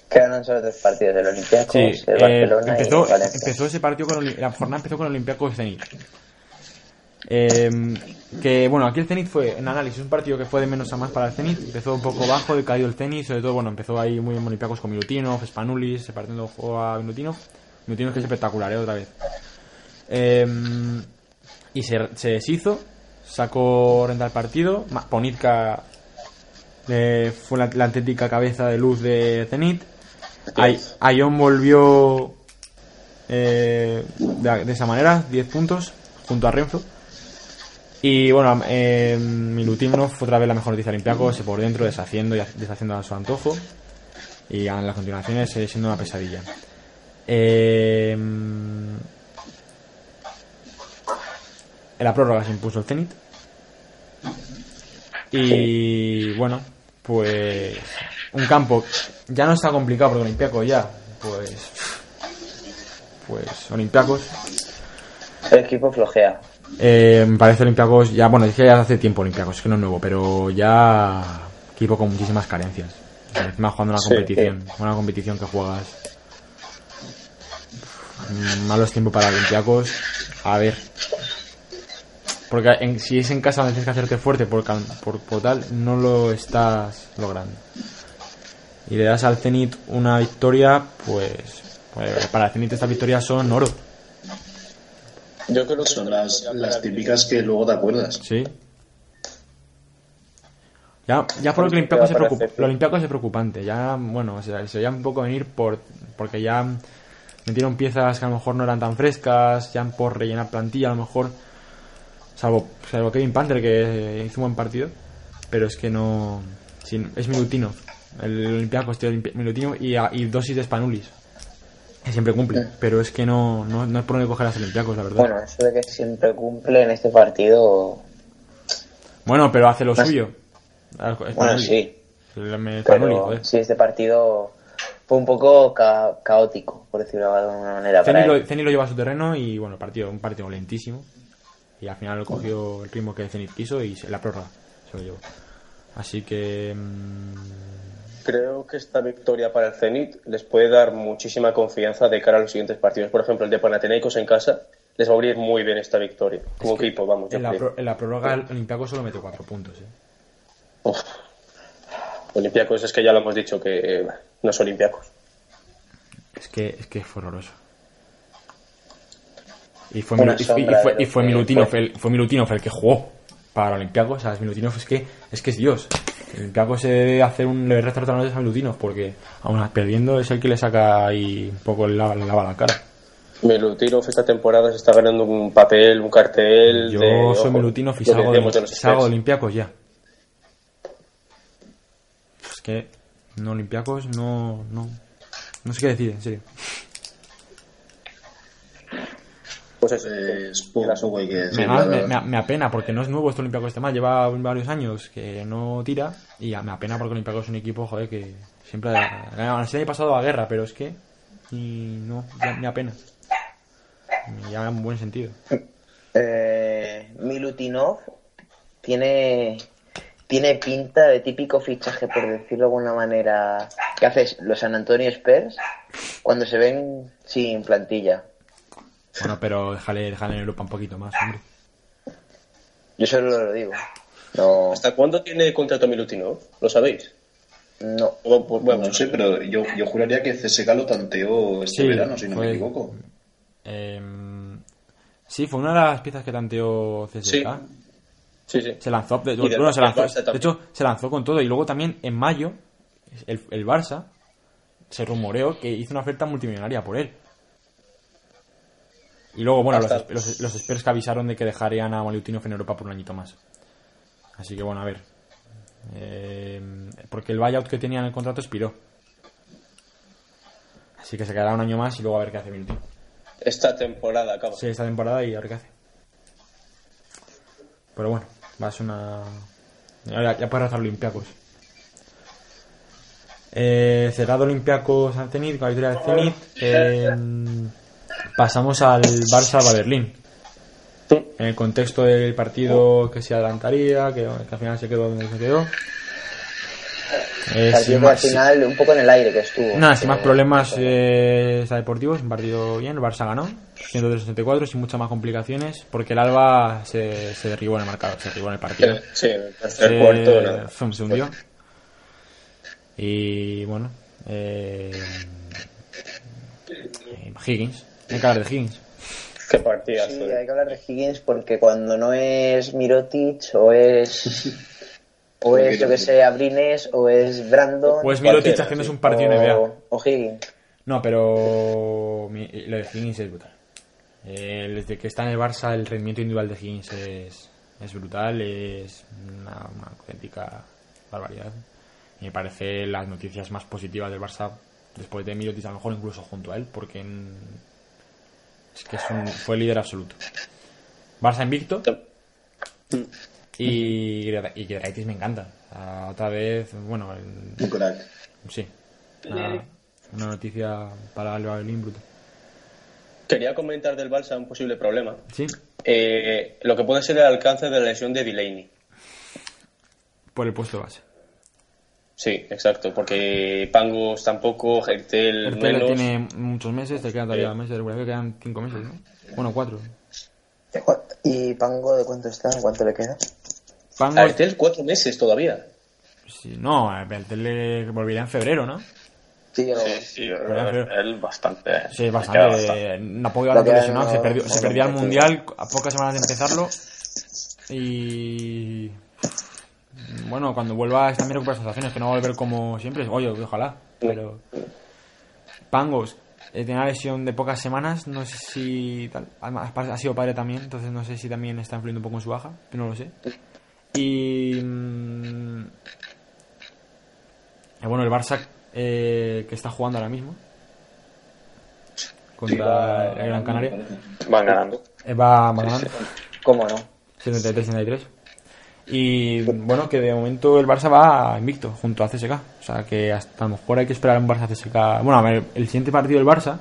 Speaker 4: Quedaron solo tres partidos del Olympiacos,
Speaker 2: Sí,
Speaker 4: el
Speaker 2: eh,
Speaker 4: Barcelona
Speaker 2: empezó,
Speaker 4: y Valencia.
Speaker 2: empezó ese partido con el- la jornada empezó con el Olympiacos Zenit. Eh, que bueno, aquí el Zenit fue en análisis un partido que fue de menos a más para el Zenit. Empezó un poco bajo, decaído el Zenit, sobre todo bueno, empezó ahí muy en Olympiacos con Milutinov, Spanulis, se partiendo juego a Milutinov. Milutinov que es espectacular, ¿eh? otra vez. Eh, y se, se deshizo, sacó renta al partido. Ponitka eh, fue la, la auténtica cabeza de luz de Zenit. Aion volvió eh, de, de esa manera, 10 puntos, junto a Renfro. Y bueno, eh, Milutinov fue otra vez la mejor noticia Olympiacos, por dentro, deshaciendo y ha- deshaciendo a su antojo. Y en las continuaciones sigue siendo una pesadilla. Eh, en la prórroga se impuso el Zenit. Y bueno, pues un campo ya no está complicado porque Olympiacos ya, pues pues Olympiacos
Speaker 4: El equipo flojea.
Speaker 2: Eh, me parece Olympiacos ya, bueno, es que ya hace tiempo Olympiacos, es que no es nuevo, pero ya equipo con muchísimas carencias. O sea, encima jugando una
Speaker 3: Sí,
Speaker 2: competición, una competición que juegas mm, malos tiempos para Olympiacos. A ver. Porque en- si es en casa donde tienes que hacerte fuerte por, por tal, no lo estás logrando. Y le das al Zenit una victoria, pues, pues para el Zenit estas victorias son oro.
Speaker 3: Yo creo que
Speaker 5: Son las, las típicas que luego te acuerdas.
Speaker 2: Sí. Ya, ya por lo que el Olympiacos es,
Speaker 4: Para
Speaker 2: preocup-
Speaker 4: hacer-
Speaker 2: lo Olympiacos es preocupante. Ya, bueno, o sea, se veía un poco venir por porque ya metieron piezas que a lo mejor no eran tan frescas, ya por rellenar plantilla, a lo mejor. Salvo, salvo Kevin Panther, que hizo un buen partido. Pero es que no. sin- es Milutino. El Olympiacos tiene Milutino y, a- y dosis de Spanulis. Que siempre cumple. Pero es que no, no, no es por donde coger a Olympiacos, la verdad.
Speaker 4: Bueno, eso de que siempre cumple en este partido.
Speaker 2: Bueno, pero hace lo suyo.
Speaker 4: Bueno, sí.
Speaker 2: Me-
Speaker 4: Pero
Speaker 2: joder.
Speaker 4: sí, este partido fue un poco ca- caótico, por decirlo de alguna manera.
Speaker 2: Ceni lo. Ceni lo lleva a su terreno y bueno, partido, un partido lentísimo. Y al final cogió el ritmo que Zenit quiso y la prórroga se lo llevó. Así que. mm,
Speaker 3: Creo que esta victoria para el Zenit les puede dar muchísima confianza de cara a los siguientes partidos. Por ejemplo, el de Panathinaikos en casa les va a abrir muy bien esta victoria. Como
Speaker 2: que
Speaker 3: equipo, vamos. yo
Speaker 2: en, la,
Speaker 3: creo.
Speaker 2: pro- en la prórroga el Olympiacos solo metió 4 puntos. ¿eh?
Speaker 3: Uf. Olympiacos es que ya lo hemos dicho que eh, no es Olympiacos.
Speaker 2: Es que, es que fue horroroso. Y fue, y- y, y Milutinov el, fue Milutinov el que jugó para Olympiacos. ¿sabes? Milutinov es que es que es Dios. Olympiacos se debe hacer un le resta a Milutinov porque aún perdiendo es el que le saca ahí un poco el lava, le lava la cara.
Speaker 3: Milutinov esta temporada se está ganando un papel, un cartel.
Speaker 2: Yo
Speaker 3: de,
Speaker 2: soy
Speaker 3: ojo,
Speaker 2: Milutinov y salgo de,
Speaker 3: de
Speaker 2: de. Olympiacos ya. Es que no Olympiacos no, no, no sé qué decir, en serio.
Speaker 3: Pues eso.
Speaker 5: Poco hay que decir.
Speaker 2: Me,
Speaker 5: la
Speaker 2: me,
Speaker 5: verdad.
Speaker 2: me- me apena porque no es nuevo este Olympiacos este mal, lleva varios años que no tira y me apena porque Olympiacos es un equipo, joder, que siempre ha ganado. El año pasado a guerra, pero es que y no, ya, me apena. Ya en buen sentido.
Speaker 4: Eh, Milutinov tiene tiene pinta de típico fichaje, por decirlo de alguna manera, que haces los San Antonio Spurs cuando se ven sin plantilla.
Speaker 2: Bueno, pero déjale, déjale en Europa un poquito más, hombre.
Speaker 4: Yo solo lo digo. No,
Speaker 3: ¿Hasta cuándo tiene contrato Milutinov? ¿Lo sabéis?
Speaker 4: no.
Speaker 3: O- pues, bueno,
Speaker 5: no sé, pero yo, yo juraría que CSK lo tanteó este
Speaker 2: Sí,
Speaker 5: verano, si no
Speaker 2: fue-
Speaker 5: me equivoco.
Speaker 2: Em, sí, fue una de las piezas que tanteó CSK.
Speaker 3: Sí. sí, sí.
Speaker 2: Se lanzó, de, bueno, se lanzó- de hecho, se lanzó con todo. Y luego también en mayo, el, el Barça se rumoreó que hizo una oferta multimillonaria por él. Y luego, bueno, los, los, los Spurs que avisaron de que dejarían a Malutinov en Europa por un añito más. Así que bueno, a ver. Eh, porque el buyout que tenía en el contrato expiró. Así que se quedará un año más y luego a ver qué hace Milutin.
Speaker 3: Esta temporada acaba.
Speaker 2: Sí, esta temporada y a ver qué hace. Pero bueno, va a ser una. Ya, ya puede rezar Olympiacos. Eh, cerrado Olympiacos al Zenit, con la victoria del Zenit. eh, pasamos al Barça Alba Berlín. En el contexto del partido que se adelantaría, que, que al final se quedó donde se quedó. Eh,
Speaker 4: Partido
Speaker 2: sin
Speaker 4: que al
Speaker 2: más-
Speaker 4: final un poco en el aire que estuvo.
Speaker 2: Nada, sin más
Speaker 4: Eh,
Speaker 2: problemas eh, deportivos, un partido bien, el Barça ganó, 164 sin muchas más complicaciones, porque el Alba se, se derribó en el marcador, se derribó en el partido.
Speaker 3: Sí, el tercer cuarto,
Speaker 2: se hundió. Y bueno, eh, eh, Higgins, hay que hablar de Higgins.
Speaker 3: Qué partidas.
Speaker 4: Sí, hay que hablar de Higgins porque cuando no es Mirotic o es. o <laughs> es, yo que sé, Abrines o es Brandon.
Speaker 2: Pues Mirotic
Speaker 3: Cualquiera,
Speaker 2: haciendo un partido NBA.
Speaker 4: o, o Higgins.
Speaker 2: No, pero mi- lo de Higgins es brutal. Eh, desde que está en el Barça, el rendimiento individual de Higgins es, es brutal, es una, una auténtica barbaridad. Y me parece las noticias más positivas del Barça después de Mirotic, a lo mejor incluso junto a él, porque en- es que es un- fue líder absoluto. Barça invicto y, y Giedraitis me encanta. Otra vez, bueno, el-
Speaker 5: Un crack.
Speaker 2: sí, una, una noticia para el Berlín brutal.
Speaker 3: Quería comentar del Barça un posible problema.
Speaker 2: Sí,
Speaker 3: Eh, lo que puede ser el alcance de la lesión de Delaney.
Speaker 2: por el puesto de base.
Speaker 3: Sí, exacto, porque Pangos tampoco, Gertel
Speaker 2: El Tele
Speaker 3: menos.
Speaker 2: tiene muchos meses, te quedan todavía
Speaker 3: Sí.
Speaker 2: meses de quedan cinco meses, ¿no? Bueno, cuatro.
Speaker 4: ¿Y Pango de cuánto está? ¿Cuánto le queda?
Speaker 3: A
Speaker 2: Pangos,
Speaker 3: Gertel cuatro meses todavía.
Speaker 2: sí, no, el Tele volverá en febrero, ¿no?
Speaker 4: Sí, lo-
Speaker 6: Sí, sí, él bastante.
Speaker 2: Sí,
Speaker 6: me queda
Speaker 2: bastante. Napoleón ahora
Speaker 4: que
Speaker 2: lesionado,
Speaker 4: no-
Speaker 2: se perdió,
Speaker 4: no
Speaker 2: se perdía el mundial a pocas semanas de empezarlo. Y. Bueno, cuando vuelva también recupera sensaciones, que no va a volver como siempre. Oye, ojalá. Pero. Pangos, eh, tiene una lesión de pocas semanas, no sé si. Tal, ha sido padre también, entonces no sé si también está influyendo un poco en su baja, no lo sé. Y. mm, eh, bueno, el Barça eh, que está jugando ahora mismo contra el Gran Canaria
Speaker 6: Van ganando.
Speaker 2: eh, va ganando
Speaker 4: ¿Cómo no?
Speaker 2: 73-63 y bueno que de momento el Barça va invicto junto a CSK o sea que hasta a lo mejor hay que esperar un Barça CSK bueno a ver el siguiente partido del Barça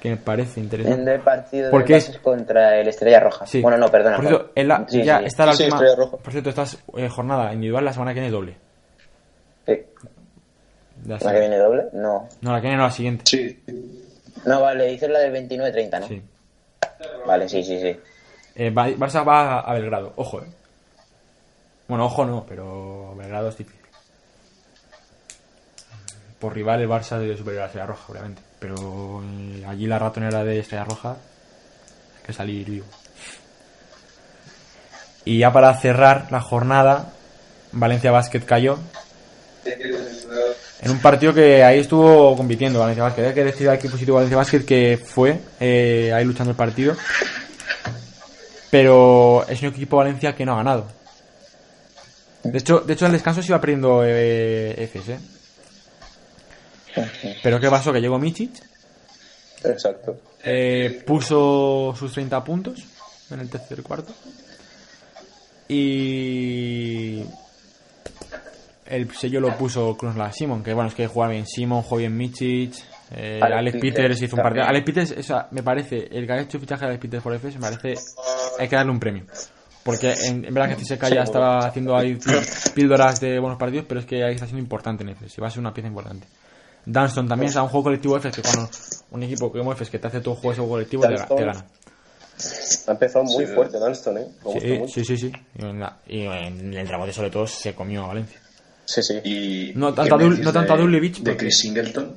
Speaker 2: que me parece interesante
Speaker 4: el partido
Speaker 2: ¿Por
Speaker 4: de
Speaker 2: qué es?
Speaker 4: contra el Estrella Roja.
Speaker 2: Sí.
Speaker 4: Bueno, no, perdona.
Speaker 2: por cierto en la-
Speaker 4: Sí,
Speaker 2: ya
Speaker 4: sí.
Speaker 2: está la
Speaker 3: Sí,
Speaker 2: última
Speaker 3: Estrella Roja.
Speaker 2: por cierto esta es, eh, jornada individual la semana que viene es doble
Speaker 4: Sí.
Speaker 2: La
Speaker 4: ¿La que viene doble? No.
Speaker 2: no la que viene no la siguiente
Speaker 5: Sí.
Speaker 4: No, vale, dices la del 29-30, ¿no?
Speaker 2: sí
Speaker 4: Vale, sí, sí, sí.
Speaker 2: Eh, Barça va a Belgrado, ojo, eh. Bueno, ojo no, pero Belgrado es difícil. Por rival el Barça debe superior a Estrella Roja, obviamente. Pero eh, allí la ratonera de Estrella Roja hay que salir vivo. Y ya para cerrar la jornada, Valencia Basket cayó. En un partido que ahí estuvo compitiendo Valencia Basket. Hay que decir aquí positivo Valencia Basket que fue eh, ahí luchando el partido. Pero es un equipo Valencia que no ha ganado. De hecho, de hecho al descanso se iba perdiendo eh, Efes, ¿eh? Pero ¿qué pasó? Que llegó Michic,
Speaker 3: Exacto.
Speaker 2: eh, puso sus 30 puntos en el tercer cuarto. Y el sello lo puso Krusla Simon, que bueno, es que juega bien Simon, juega bien Michic, eh,
Speaker 4: Alex
Speaker 2: Alex,
Speaker 4: Peters
Speaker 2: Peters hizo un partido. Alex Peters, o sea, me parece, el que ha hecho fichaje de Alex Peters por FS, me parece, hay que darle un premio. Porque en, en verdad que CSK ya estaba haciendo ahí píldoras de buenos partidos, pero es que ahí está siendo importante en FS, y va a ser una pieza importante. Dunston también, sea, un juego colectivo FS, que cuando un equipo como FS que te hace todo juego ese juego colectivo, te, gana.
Speaker 3: Ha empezado muy fuerte Dunston, ¿eh? Me gusta
Speaker 2: Sí,
Speaker 3: mucho.
Speaker 2: sí, sí, sí. Y en, la- y en el rebote sobre todo se comió a Valencia.
Speaker 3: Sí, sí.
Speaker 5: Y,
Speaker 2: No
Speaker 5: ¿qué
Speaker 2: tanto a Dul- no tanto a
Speaker 5: De
Speaker 2: porque-
Speaker 5: Chris Singleton.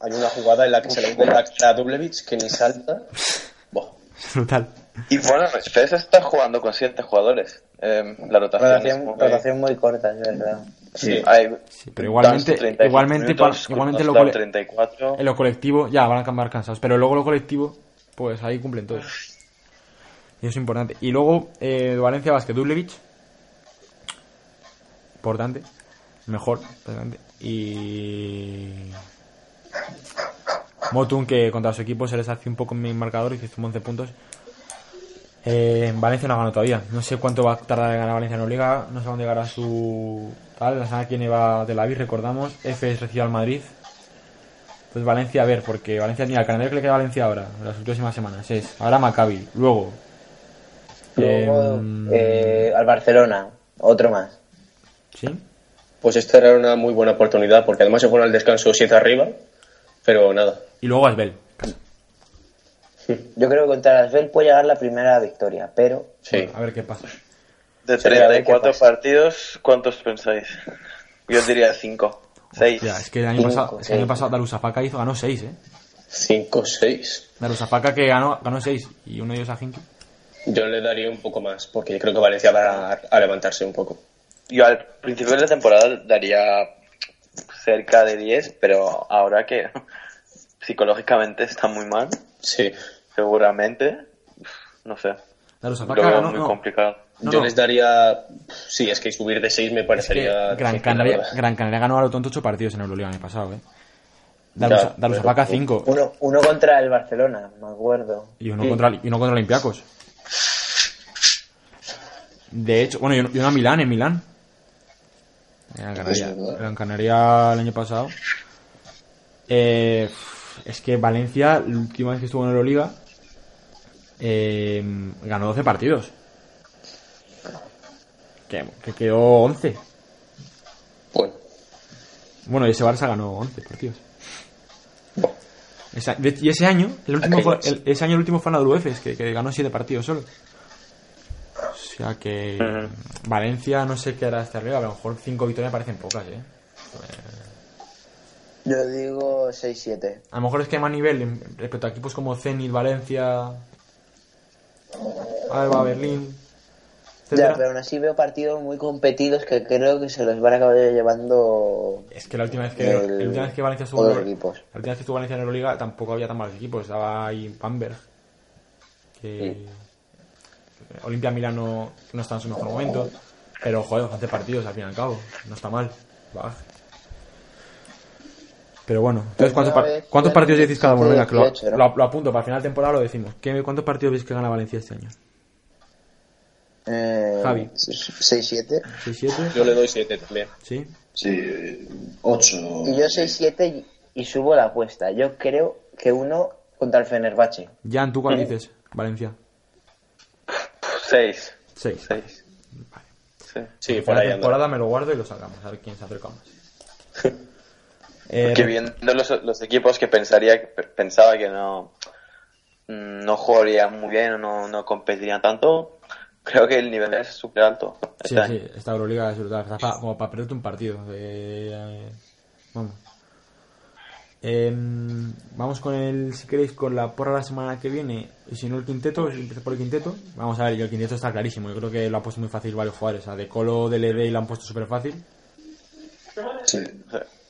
Speaker 3: Hay una jugada en la que se le encuentra a Dublevich que ni salta. <laughs> Buah.
Speaker 2: Brutal.
Speaker 6: Y bueno, Spurs está jugando con siete jugadores. Eh, la rotación, es
Speaker 4: Rotación,
Speaker 6: muy-
Speaker 4: rotación muy corta, es verdad.
Speaker 6: Sí, hay
Speaker 2: Sí, pero igualmente,
Speaker 6: Dunston 35
Speaker 2: igualmente,
Speaker 6: minutos,
Speaker 2: pa- igualmente lo,
Speaker 6: Kuzma
Speaker 2: cole-
Speaker 6: 34.
Speaker 2: en lo colectivo, ya van a acabar cansados, pero luego lo colectivo, pues ahí cumplen todos. Y eso es importante. Y luego, eh, Valencia Basket, Dublevich, importante, mejor, y Motun que contra su equipo se les hace un poco en mi marcador y hizo 11 puntos. Eh, Valencia no ha ganado todavía. No sé cuánto va a tardar en ganar Valencia en la Liga. No sé dónde llegará su tal. La semana que viene va de la VIR, recordamos. F recibe al Madrid. Entonces Valencia, a ver, porque Valencia, mira, el calendario que le queda a Valencia ahora, en las próximas semanas, es ahora Maccabi, luego
Speaker 4: Luego,
Speaker 2: Em,
Speaker 4: eh, al Barcelona, otro más.
Speaker 2: ¿Sí?
Speaker 3: Pues esta era una muy buena oportunidad, porque además se fueron al descanso 7 arriba, pero nada.
Speaker 2: Y luego Asbel.
Speaker 4: Yo creo que contra el Asbel puede llegar la primera victoria, pero
Speaker 3: Sí.
Speaker 2: A ver qué pasa.
Speaker 6: De
Speaker 3: Sería a ver
Speaker 4: qué
Speaker 6: 34
Speaker 4: pasa.
Speaker 6: partidos, ¿cuántos pensáis? Yo diría 5. 6.
Speaker 2: Hostia, es que el año
Speaker 4: Cinco,
Speaker 2: pasado, es que el año
Speaker 4: seis.
Speaker 2: pasado Darusafaka hizo, ganó 6, ¿eh?
Speaker 3: 5, 6.
Speaker 2: Darusafaka que ganó, ganó 6 y uno de ellos a Hinky.
Speaker 3: Yo le daría un poco más, porque creo que Valencia va a, a levantarse un poco.
Speaker 6: Yo al principio de la temporada daría cerca de 10, pero ahora que <laughs> psicológicamente está muy mal,
Speaker 3: Sí.
Speaker 6: Seguramente, no sé, lo
Speaker 2: Darusafaka
Speaker 6: veo
Speaker 2: ganó,
Speaker 6: muy
Speaker 2: no,
Speaker 6: complicado.
Speaker 2: no,
Speaker 3: Yo
Speaker 2: no.
Speaker 3: les daría. Sí, es que subir de 6 me
Speaker 2: Es que
Speaker 3: parecería.
Speaker 2: Gran, Canaria. Gran Canaria ganó a lo tonto 8 partidos en Euroliga el año pasado, ¿eh? Darusa-
Speaker 3: Ya,
Speaker 2: Darusafaka
Speaker 3: pero-
Speaker 2: 5
Speaker 4: uno, uno contra el Barcelona, me acuerdo.
Speaker 2: y uno contra, y uno contra Olympiacos. De hecho, bueno, y uno, a Milán, en Milán. Canaria. Gran Canaria el año pasado. Eh, es que Valencia, la última vez que estuvo en Euroliga, eh, ganó 12 partidos. Que, que quedó 11.
Speaker 3: Bueno,
Speaker 2: Bueno, y ese Barça ganó 11 partidos. Esa- de- y ese año, el último fue, el- ese año el último fue en la WF, que, que ganó 7 partidos solo. O sea que
Speaker 6: Ujú.
Speaker 2: Valencia no sé qué hará hasta arriba, a lo mejor 5 victorias parecen pocas, ¿eh?
Speaker 4: Yo digo 6-7.
Speaker 2: A lo mejor es que hay más nivel en- respecto a equipos como Zenit, Valencia, Alba, Berlín,
Speaker 4: Ya, pero aún así veo partidos muy competidos que creo que se los van a acabar llevando
Speaker 2: Es que la última vez que,
Speaker 4: El-
Speaker 2: la última vez que Valencia estuvo la última vez que estuvo Valencia en Euroliga tampoco había tan malos equipos. Estaba ahí Bamberg, que Olimpia Milano no está en su mejor momento, pero joder, 11 partidos al fin y al cabo, no está mal. Va. Pero bueno, entonces ¿cuántos, par-
Speaker 4: vez,
Speaker 2: ¿cuántos partidos decís cada uno? Venga, que lo,
Speaker 4: 18, ¿no?
Speaker 2: lo- lo apunto para final de temporada lo decimos. ¿Qué, ¿Cuántos partidos veis que gana Valencia este año?
Speaker 4: Eh,
Speaker 2: Javi.
Speaker 4: 6-7.
Speaker 2: ¿6-7?
Speaker 3: yo le doy 7 también.
Speaker 2: ¿Sí?
Speaker 5: Sí, 8.
Speaker 4: Y yo 6-7 y, y subo la apuesta. Yo creo que uno contra el Fenerbahce.
Speaker 2: Jan, ¿tú cuál dices? Valencia.
Speaker 6: 6.
Speaker 2: 6.
Speaker 6: 6.
Speaker 2: Vale.
Speaker 6: Sí.
Speaker 3: Sí,
Speaker 2: Por
Speaker 3: ahí anda.
Speaker 2: temporada me lo guardo y lo sacamos, a ver quién se acerca más. <laughs> Eh,
Speaker 6: Que viendo los, los equipos que pensaría pensaba que no mm, no jugarían muy bien o no, no competirían tanto, creo que el nivel es súper alto.
Speaker 2: Sí, sí, esta Euroliga es brutal. Está pa- como para perderte un partido. Eh, eh, vamos. Em, vamos con el, si queréis, con la porra la semana que viene. Y si no, el quinteto, si empiezo por el quinteto. Vamos a ver, y el quinteto está clarísimo. Yo creo que lo ha puesto muy fácil varios jugadores. A De Colo, DLD y lo han puesto súper fácil.
Speaker 5: Sí.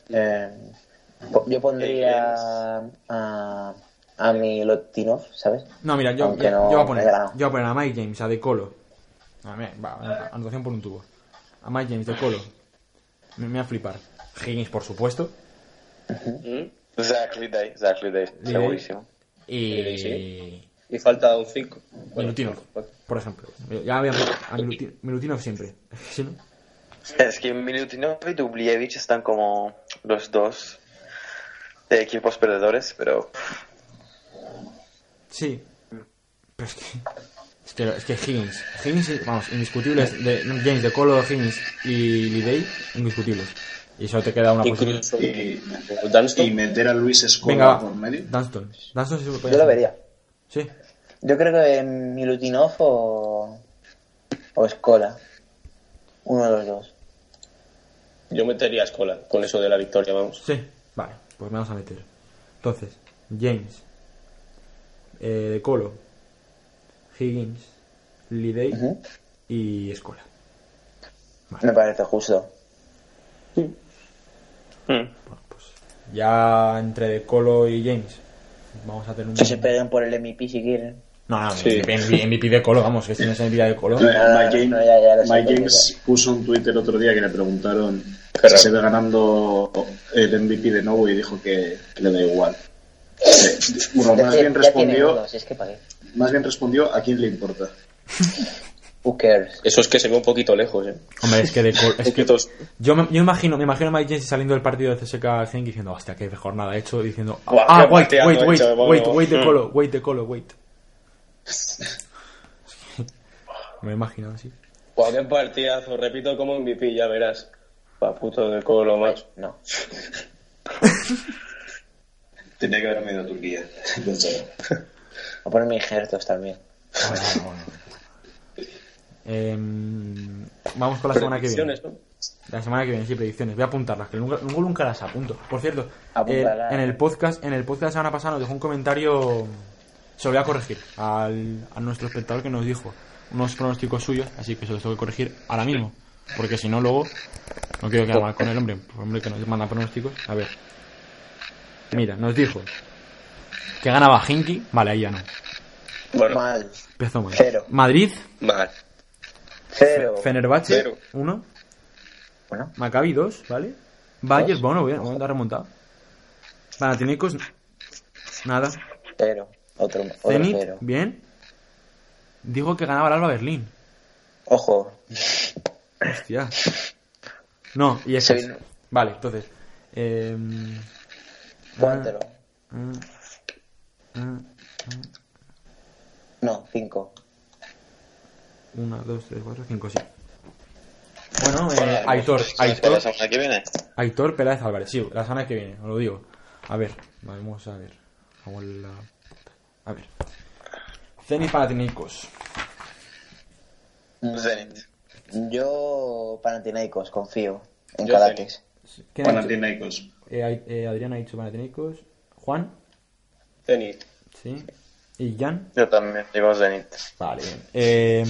Speaker 4: Eh, yo pondría a, a mi Lotinov, ¿sabes?
Speaker 2: No, mira, yo, yo,
Speaker 4: no
Speaker 2: yo voy a poner, yo voy a poner a Mike James, a De Colo. A ver, va, anotación por un tubo. A Mike James, De Colo. Me, me va a flipar. Higgins, por supuesto.
Speaker 6: Exactly day, exactly day,
Speaker 2: Day.
Speaker 6: segurísimo.
Speaker 2: Y.
Speaker 3: Sí. Y falta un 5.
Speaker 2: Milutinov, por ejemplo. Ya había a Miluti- Milutinov siempre. <laughs> ¿Sí, no?
Speaker 6: Es que Milutinov y Dublievich están como los dos de equipos perdedores, pero
Speaker 2: Sí. Pero es que. Es que, es que Higgins. Higgins, vamos, indiscutibles. De, James, De Colo, Higgins y Lidey, indiscutibles. Y solo te queda una posición.
Speaker 3: Incluso
Speaker 5: Y,
Speaker 3: Dunston.
Speaker 5: y meter a Luis
Speaker 2: va.
Speaker 5: por medio.
Speaker 2: Dunston. Dunston sí
Speaker 4: Yo lo vería.
Speaker 2: Sí.
Speaker 4: Yo creo que Milutinov o, o Escola. Uno de los dos.
Speaker 3: Yo metería a Escola con eso de la victoria, vamos.
Speaker 2: Sí. Vale, pues me vamos a meter. Entonces, James. Eh, de Colo. Higgins. Lidey y Escola.
Speaker 4: Me parece justo.
Speaker 6: mm,
Speaker 2: Bueno, pues ya entre De Colo y James vamos a tener un...
Speaker 4: Que se peguen por el MVP si quieren.
Speaker 2: No, no,
Speaker 3: Sí.
Speaker 2: MVP, MVP de Colo, vamos, que si no es MVP de Colo.
Speaker 5: Mike James,
Speaker 4: no, ya- ya lo sé,
Speaker 5: Mike James puso un Twitter otro día que le preguntaron Se ve ganando el MVP de nuevo y dijo que, que le da igual. Eh, bueno, más bien respondió,
Speaker 4: uno, si es que pagué.
Speaker 5: más bien respondió a quién le importa.
Speaker 4: Who cares?
Speaker 3: Eso es que se ve un poquito lejos, ¿eh?
Speaker 2: Hombre, es que de Colo... Es <laughs> que yo, me, yo imagino, me imagino a Mike James saliendo del partido de CSK Genk diciendo, hostia, qué mejor nada hecho, diciendo,
Speaker 3: Buah,
Speaker 2: ah,
Speaker 3: qué
Speaker 2: wait, wait, wait,
Speaker 3: hecho,
Speaker 2: wait, wait de
Speaker 3: Mm.
Speaker 2: Colo, wait de Colo, wait. <laughs> me imagino así.
Speaker 3: Buah, qué partidazo, repito como MVP, ya verás. Pa' puto de colo, macho.
Speaker 4: No. <laughs>
Speaker 5: Tenía que haberme ido a Turquía. <laughs>
Speaker 4: Voy a poner mis injertos también.
Speaker 2: Bueno, bueno, bueno. Em, vamos con la semana que viene. La semana que viene, sí, predicciones. Voy a apuntarlas, que nunca, nunca, nunca las apunto. Por cierto, eh, en el podcast en el podcast de la semana pasada nos dejó un comentario. Se lo voy a corregir al, a nuestro espectador que nos dijo unos pronósticos suyos, así que se los tengo que corregir ahora mismo. Porque si no, luego no quiero quedar mal con el hombre, el hombre que nos manda pronósticos. A ver. Mira, nos dijo que ganaba Hinky. Vale, ahí ya no.
Speaker 3: Bueno,
Speaker 4: Mal.
Speaker 2: Empezó mal.
Speaker 4: Cero.
Speaker 2: Madrid,
Speaker 3: mal.
Speaker 4: Cero.
Speaker 2: Fenerbahce,
Speaker 3: Cero.
Speaker 2: 1.
Speaker 4: Bueno,
Speaker 2: Maccabi 2, ¿vale? Bayern, bueno, bien, bueno, está remontado. Panathinaikos, nada.
Speaker 4: cero. Otro, otro
Speaker 2: Zenit,
Speaker 4: cero.
Speaker 2: bien. Dijo que ganaba el Alba Berlín.
Speaker 4: Ojo.
Speaker 2: Hostia. No, y eso. Vale, entonces. Eh,
Speaker 4: Cuatro.
Speaker 2: mm, mm,
Speaker 4: No, cinco.
Speaker 2: 1, 2, 3, 4, 5, sí. Bueno, eh, Aitor,
Speaker 6: ¿Para
Speaker 2: Aitor,
Speaker 6: la semana que viene?
Speaker 2: Aitor Peláez Álvarez, sí, la semana que viene, os lo digo. A ver, vamos a ver. A ver. Zenit Panathinaikos.
Speaker 6: Zenit.
Speaker 4: Yo, Panathinaikos, confío en
Speaker 3: Yo
Speaker 4: Cadaques.
Speaker 2: ¿Quién ha dicho?
Speaker 5: Panathinaikos.
Speaker 2: Eh, eh, Adrián ha dicho Panathinaikos. Juan,
Speaker 3: Zenit.
Speaker 2: sí. Y Jan,
Speaker 6: Yo también digo Zenit.
Speaker 2: vale, bien. Eh,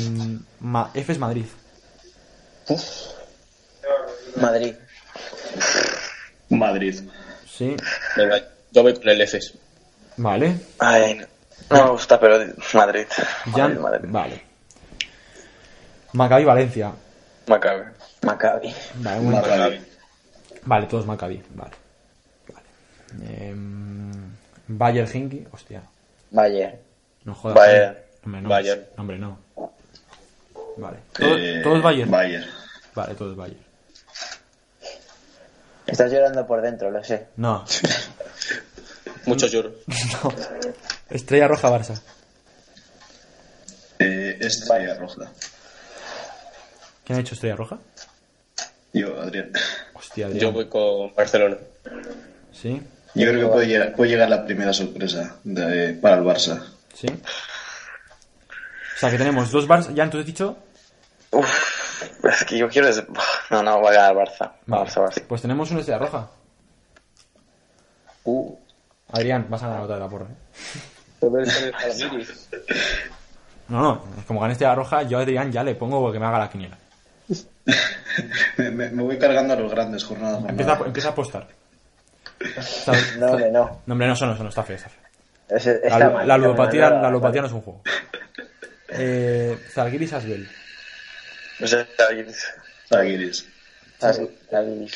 Speaker 2: Ma- F es Madrid.
Speaker 4: Madrid.
Speaker 5: Madrid.
Speaker 2: Sí,
Speaker 3: yo voy con el EFES.
Speaker 2: vale.
Speaker 6: Ay, no, no me gusta, pero Madrid.
Speaker 2: Jan,
Speaker 6: Madrid, Madrid.
Speaker 2: vale. Maccabi Valencia.
Speaker 6: Maccabi.
Speaker 4: Maccabi.
Speaker 2: Vale, un momento.
Speaker 5: Maccabi.
Speaker 2: Vale, todos Maccabi, vale. Vale. Em, Bayern Hinky, hostia.
Speaker 4: Bayern.
Speaker 2: No jodas.
Speaker 6: Bayern.
Speaker 2: Hombre, no.
Speaker 3: Bayern.
Speaker 2: Hombre, no. Vale. Todo-
Speaker 5: Eh,
Speaker 2: todos Bayern.
Speaker 5: Bayern.
Speaker 2: Vale, todos Bayern.
Speaker 4: Estás llorando por dentro, lo sé.
Speaker 2: No. <laughs>
Speaker 3: Muchos lloros. <laughs>
Speaker 2: Estrella Roja Barça.
Speaker 5: Eh, Estrella Roja.
Speaker 2: ¿Quién ha hecho Estrella Roja?
Speaker 5: Yo, Adrián.
Speaker 2: Hostia, Adrián.
Speaker 3: Yo voy con Barcelona.
Speaker 2: Sí,
Speaker 5: Yo creo que puede llegar, puede llegar la primera sorpresa de- para el Barça.
Speaker 2: sí. O sea que tenemos dos Barça. Ya entonces he dicho.
Speaker 6: Uf, es que yo quiero... No, no, va a ganar Barça.
Speaker 2: Vale.
Speaker 6: Barça, Barça.
Speaker 2: Pues tenemos una Estrella Roja.
Speaker 4: Uh,
Speaker 2: Adrián, vas a ganar otra de la porra. ¿eh? No, no. Como gane Estrella Roja, yo a Adrián ya le pongo que me haga la quiniela. <laughs>
Speaker 5: Me, voy cargando a los grandes jornadas.
Speaker 2: Empieza, empieza a apostar. <laughs>
Speaker 4: No, hombre, no.
Speaker 2: No, hombre, no, eso no, eso no, está feo, está feo. La,
Speaker 4: mal,
Speaker 2: la ludopatía,
Speaker 4: mal,
Speaker 2: la ludopatía no es un juego. Eh, Zalgiris Asbel.
Speaker 6: O sea,
Speaker 5: Zalgiris.
Speaker 4: Zalgiris.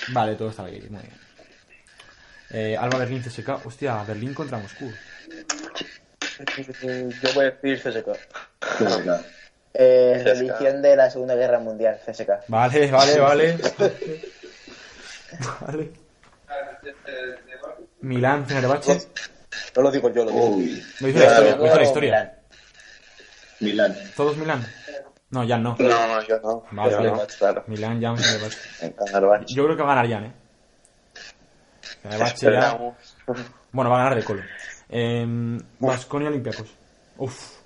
Speaker 2: Vale, todo está Zalgiris, muy bien. Eh, Alba Berlín CSK. Hostia, Berlín contra Moscú.
Speaker 3: Yo voy a decir CSK.
Speaker 5: CSKA.
Speaker 4: Eh, religión de la Segunda Guerra Mundial, CSK.
Speaker 2: Vale, vale, vale. <laughs> vale. Milán, Fenerbahce.
Speaker 3: No lo digo yo, lo digo.
Speaker 5: Uy,
Speaker 2: Lo dice la historia, lo dice la
Speaker 4: Luego,
Speaker 2: historia.
Speaker 4: Milán.
Speaker 5: Milán.
Speaker 2: ¿Todos Milán? No, Jan no.
Speaker 6: No, no, yo no.
Speaker 2: Vale,
Speaker 6: yo
Speaker 2: vale.
Speaker 6: no, claro.
Speaker 2: Milán, Jan, Fenerbahce.
Speaker 6: En Fenerbahce.
Speaker 2: Yo creo que va a ganar Jan, eh. Fenerbahce ya... Bueno, va a ganar de colo. Eh, Vasconia Olympiacos. Uf.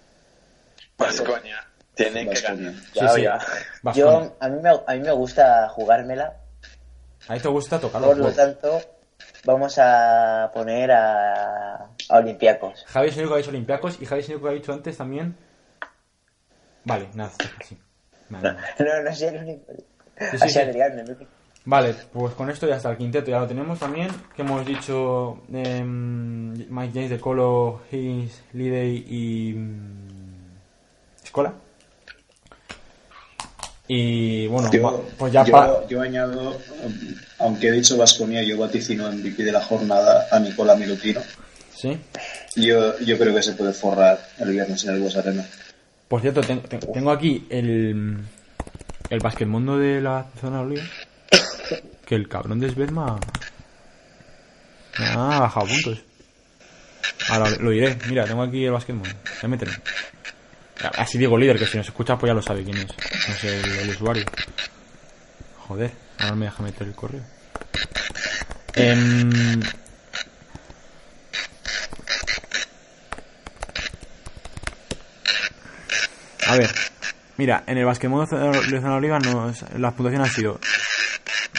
Speaker 6: Baskonia. Tienen que ganar.
Speaker 2: Sí,
Speaker 6: Ya,
Speaker 2: sí.
Speaker 6: ya.
Speaker 4: Yo, a mí, me, a mí me gusta jugármela,
Speaker 2: A ti te gusta tocarlo.
Speaker 4: por lo tanto, vamos a poner a, a Olympiacos.
Speaker 2: Javi es el único que ha dicho Olympiacos y Javi es el único que ha dicho antes también. Vale, nada, sí. Vale,
Speaker 4: No, no sé el único.
Speaker 2: sí,
Speaker 4: Así
Speaker 2: sí.
Speaker 4: Adrián, el único.
Speaker 2: Vale, pues con esto ya está el quinteto, ya lo tenemos también. Que hemos dicho em, Mike James de Colo, Higgins, Lidey y. mm, Escola. Y bueno,
Speaker 5: Yo,
Speaker 2: pues ya
Speaker 5: yo-
Speaker 2: pa-
Speaker 5: yo añado, aunque he dicho Vasconia, yo vaticino MVP de la jornada a Nicola Milutino.
Speaker 2: Sí.
Speaker 5: Yo, yo creo que se puede forrar el viernes en el Bues Arena.
Speaker 2: Por cierto, ten- ten- tengo aquí el, el basquetmundo de la zona de Oliva. Que el cabrón de Svedma me ha bajado puntos. Ahora lo diré. Mira, tengo aquí el basquetmundo. Voy a meterme. Así digo líder, que si nos escucha pues ya lo sabe quién es. No sé el, el usuario. Joder, ahora me deja meter el correo. Em, A ver, mira, en el basquetbol de Zona Oliva nos, la puntuación ha sido.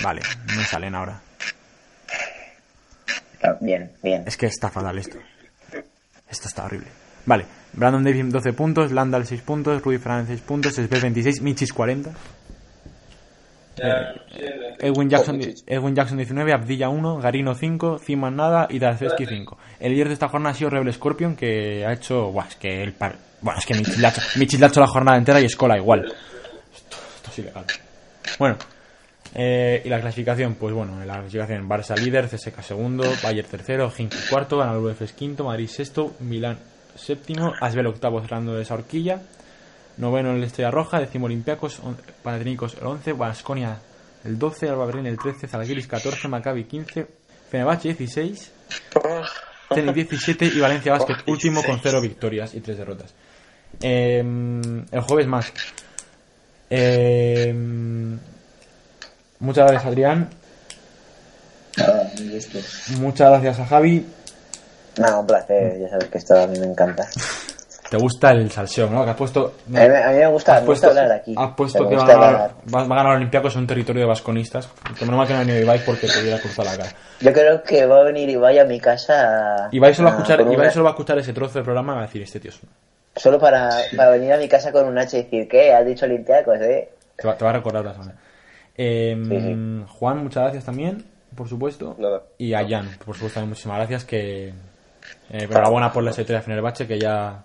Speaker 2: Vale, no salen ahora.
Speaker 4: Ah, Bien, bien.
Speaker 2: Es que está fatal esto. Esto está horrible. Vale, Brandon Davis 12 puntos, Landal 6 puntos, Rudy Fernández 6 puntos, Svet 26, Michis 40. Eh, Edwin Jackson, Edwin Jackson 19, Abdilla 1, Garino 5, Ziman nada y Darzewski 5. El líder de esta jornada ha sido Rebel Scorpion que ha hecho. Buah, es que el par... Bueno, es que Michis le ha hecho, <laughs> Michis le ha hecho la jornada entera y Escola igual. Esto, esto es ilegal. Bueno, eh, y la clasificación, pues bueno, en la clasificación Barça líder, CSK segundo, Bayern tercero, Hinky cuarto, es quinto, Madrid sexto, Milán séptimo, Asbel octavo cerrando esa horquilla, noveno en el Estrella Roja, décimo Olympiacos, Panathinaikos el 11, Vasconia el 12, Alba Berlín el 13, Zalgiris 14, Maccabi 15, Fenerbahce 16, Zenit 17 y Valencia Basket último con 0 victorias y 3 derrotas. Eh, el jueves más. Eh, muchas gracias Adrián, muchas gracias a Javi.
Speaker 4: No, un placer, ya sabes que esto a mí me encanta.
Speaker 2: Te gusta el salseo, ¿no? Que has puesto...
Speaker 4: A mí, a mí me gusta,
Speaker 2: has
Speaker 4: me gusta hablar de aquí.
Speaker 2: Has puesto que va a, ganar, va, a ganar Olympiacos en un territorio de vasconistas. Que menos mal que no ha venido Ibai porque te hubiera cruzado la cara.
Speaker 4: Yo creo que va a venir Ibai a mi casa.
Speaker 2: Ibai solo, va a escuchar, Ibai
Speaker 4: una-
Speaker 2: solo va a escuchar ese trozo de programa y va a decir, este tío es
Speaker 4: Solo para, para venir a mi casa con un H y decir, ¿qué? ¿Has dicho Olympiacos, eh?
Speaker 2: Te va, te va a recordar la semana. Eh,
Speaker 4: Sí, sí.
Speaker 2: Juan, muchas gracias también, por supuesto.
Speaker 3: Nada.
Speaker 2: Y a Jan, por supuesto, también muchísimas gracias. Que eh, enhorabuena por la secretaria de Fenerbahce que ya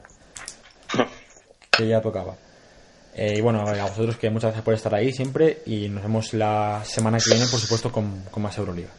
Speaker 2: que ya tocaba. Eh, y bueno, a vosotros que muchas gracias por estar ahí siempre y nos vemos la semana que viene, por supuesto, con, con más Euroliga.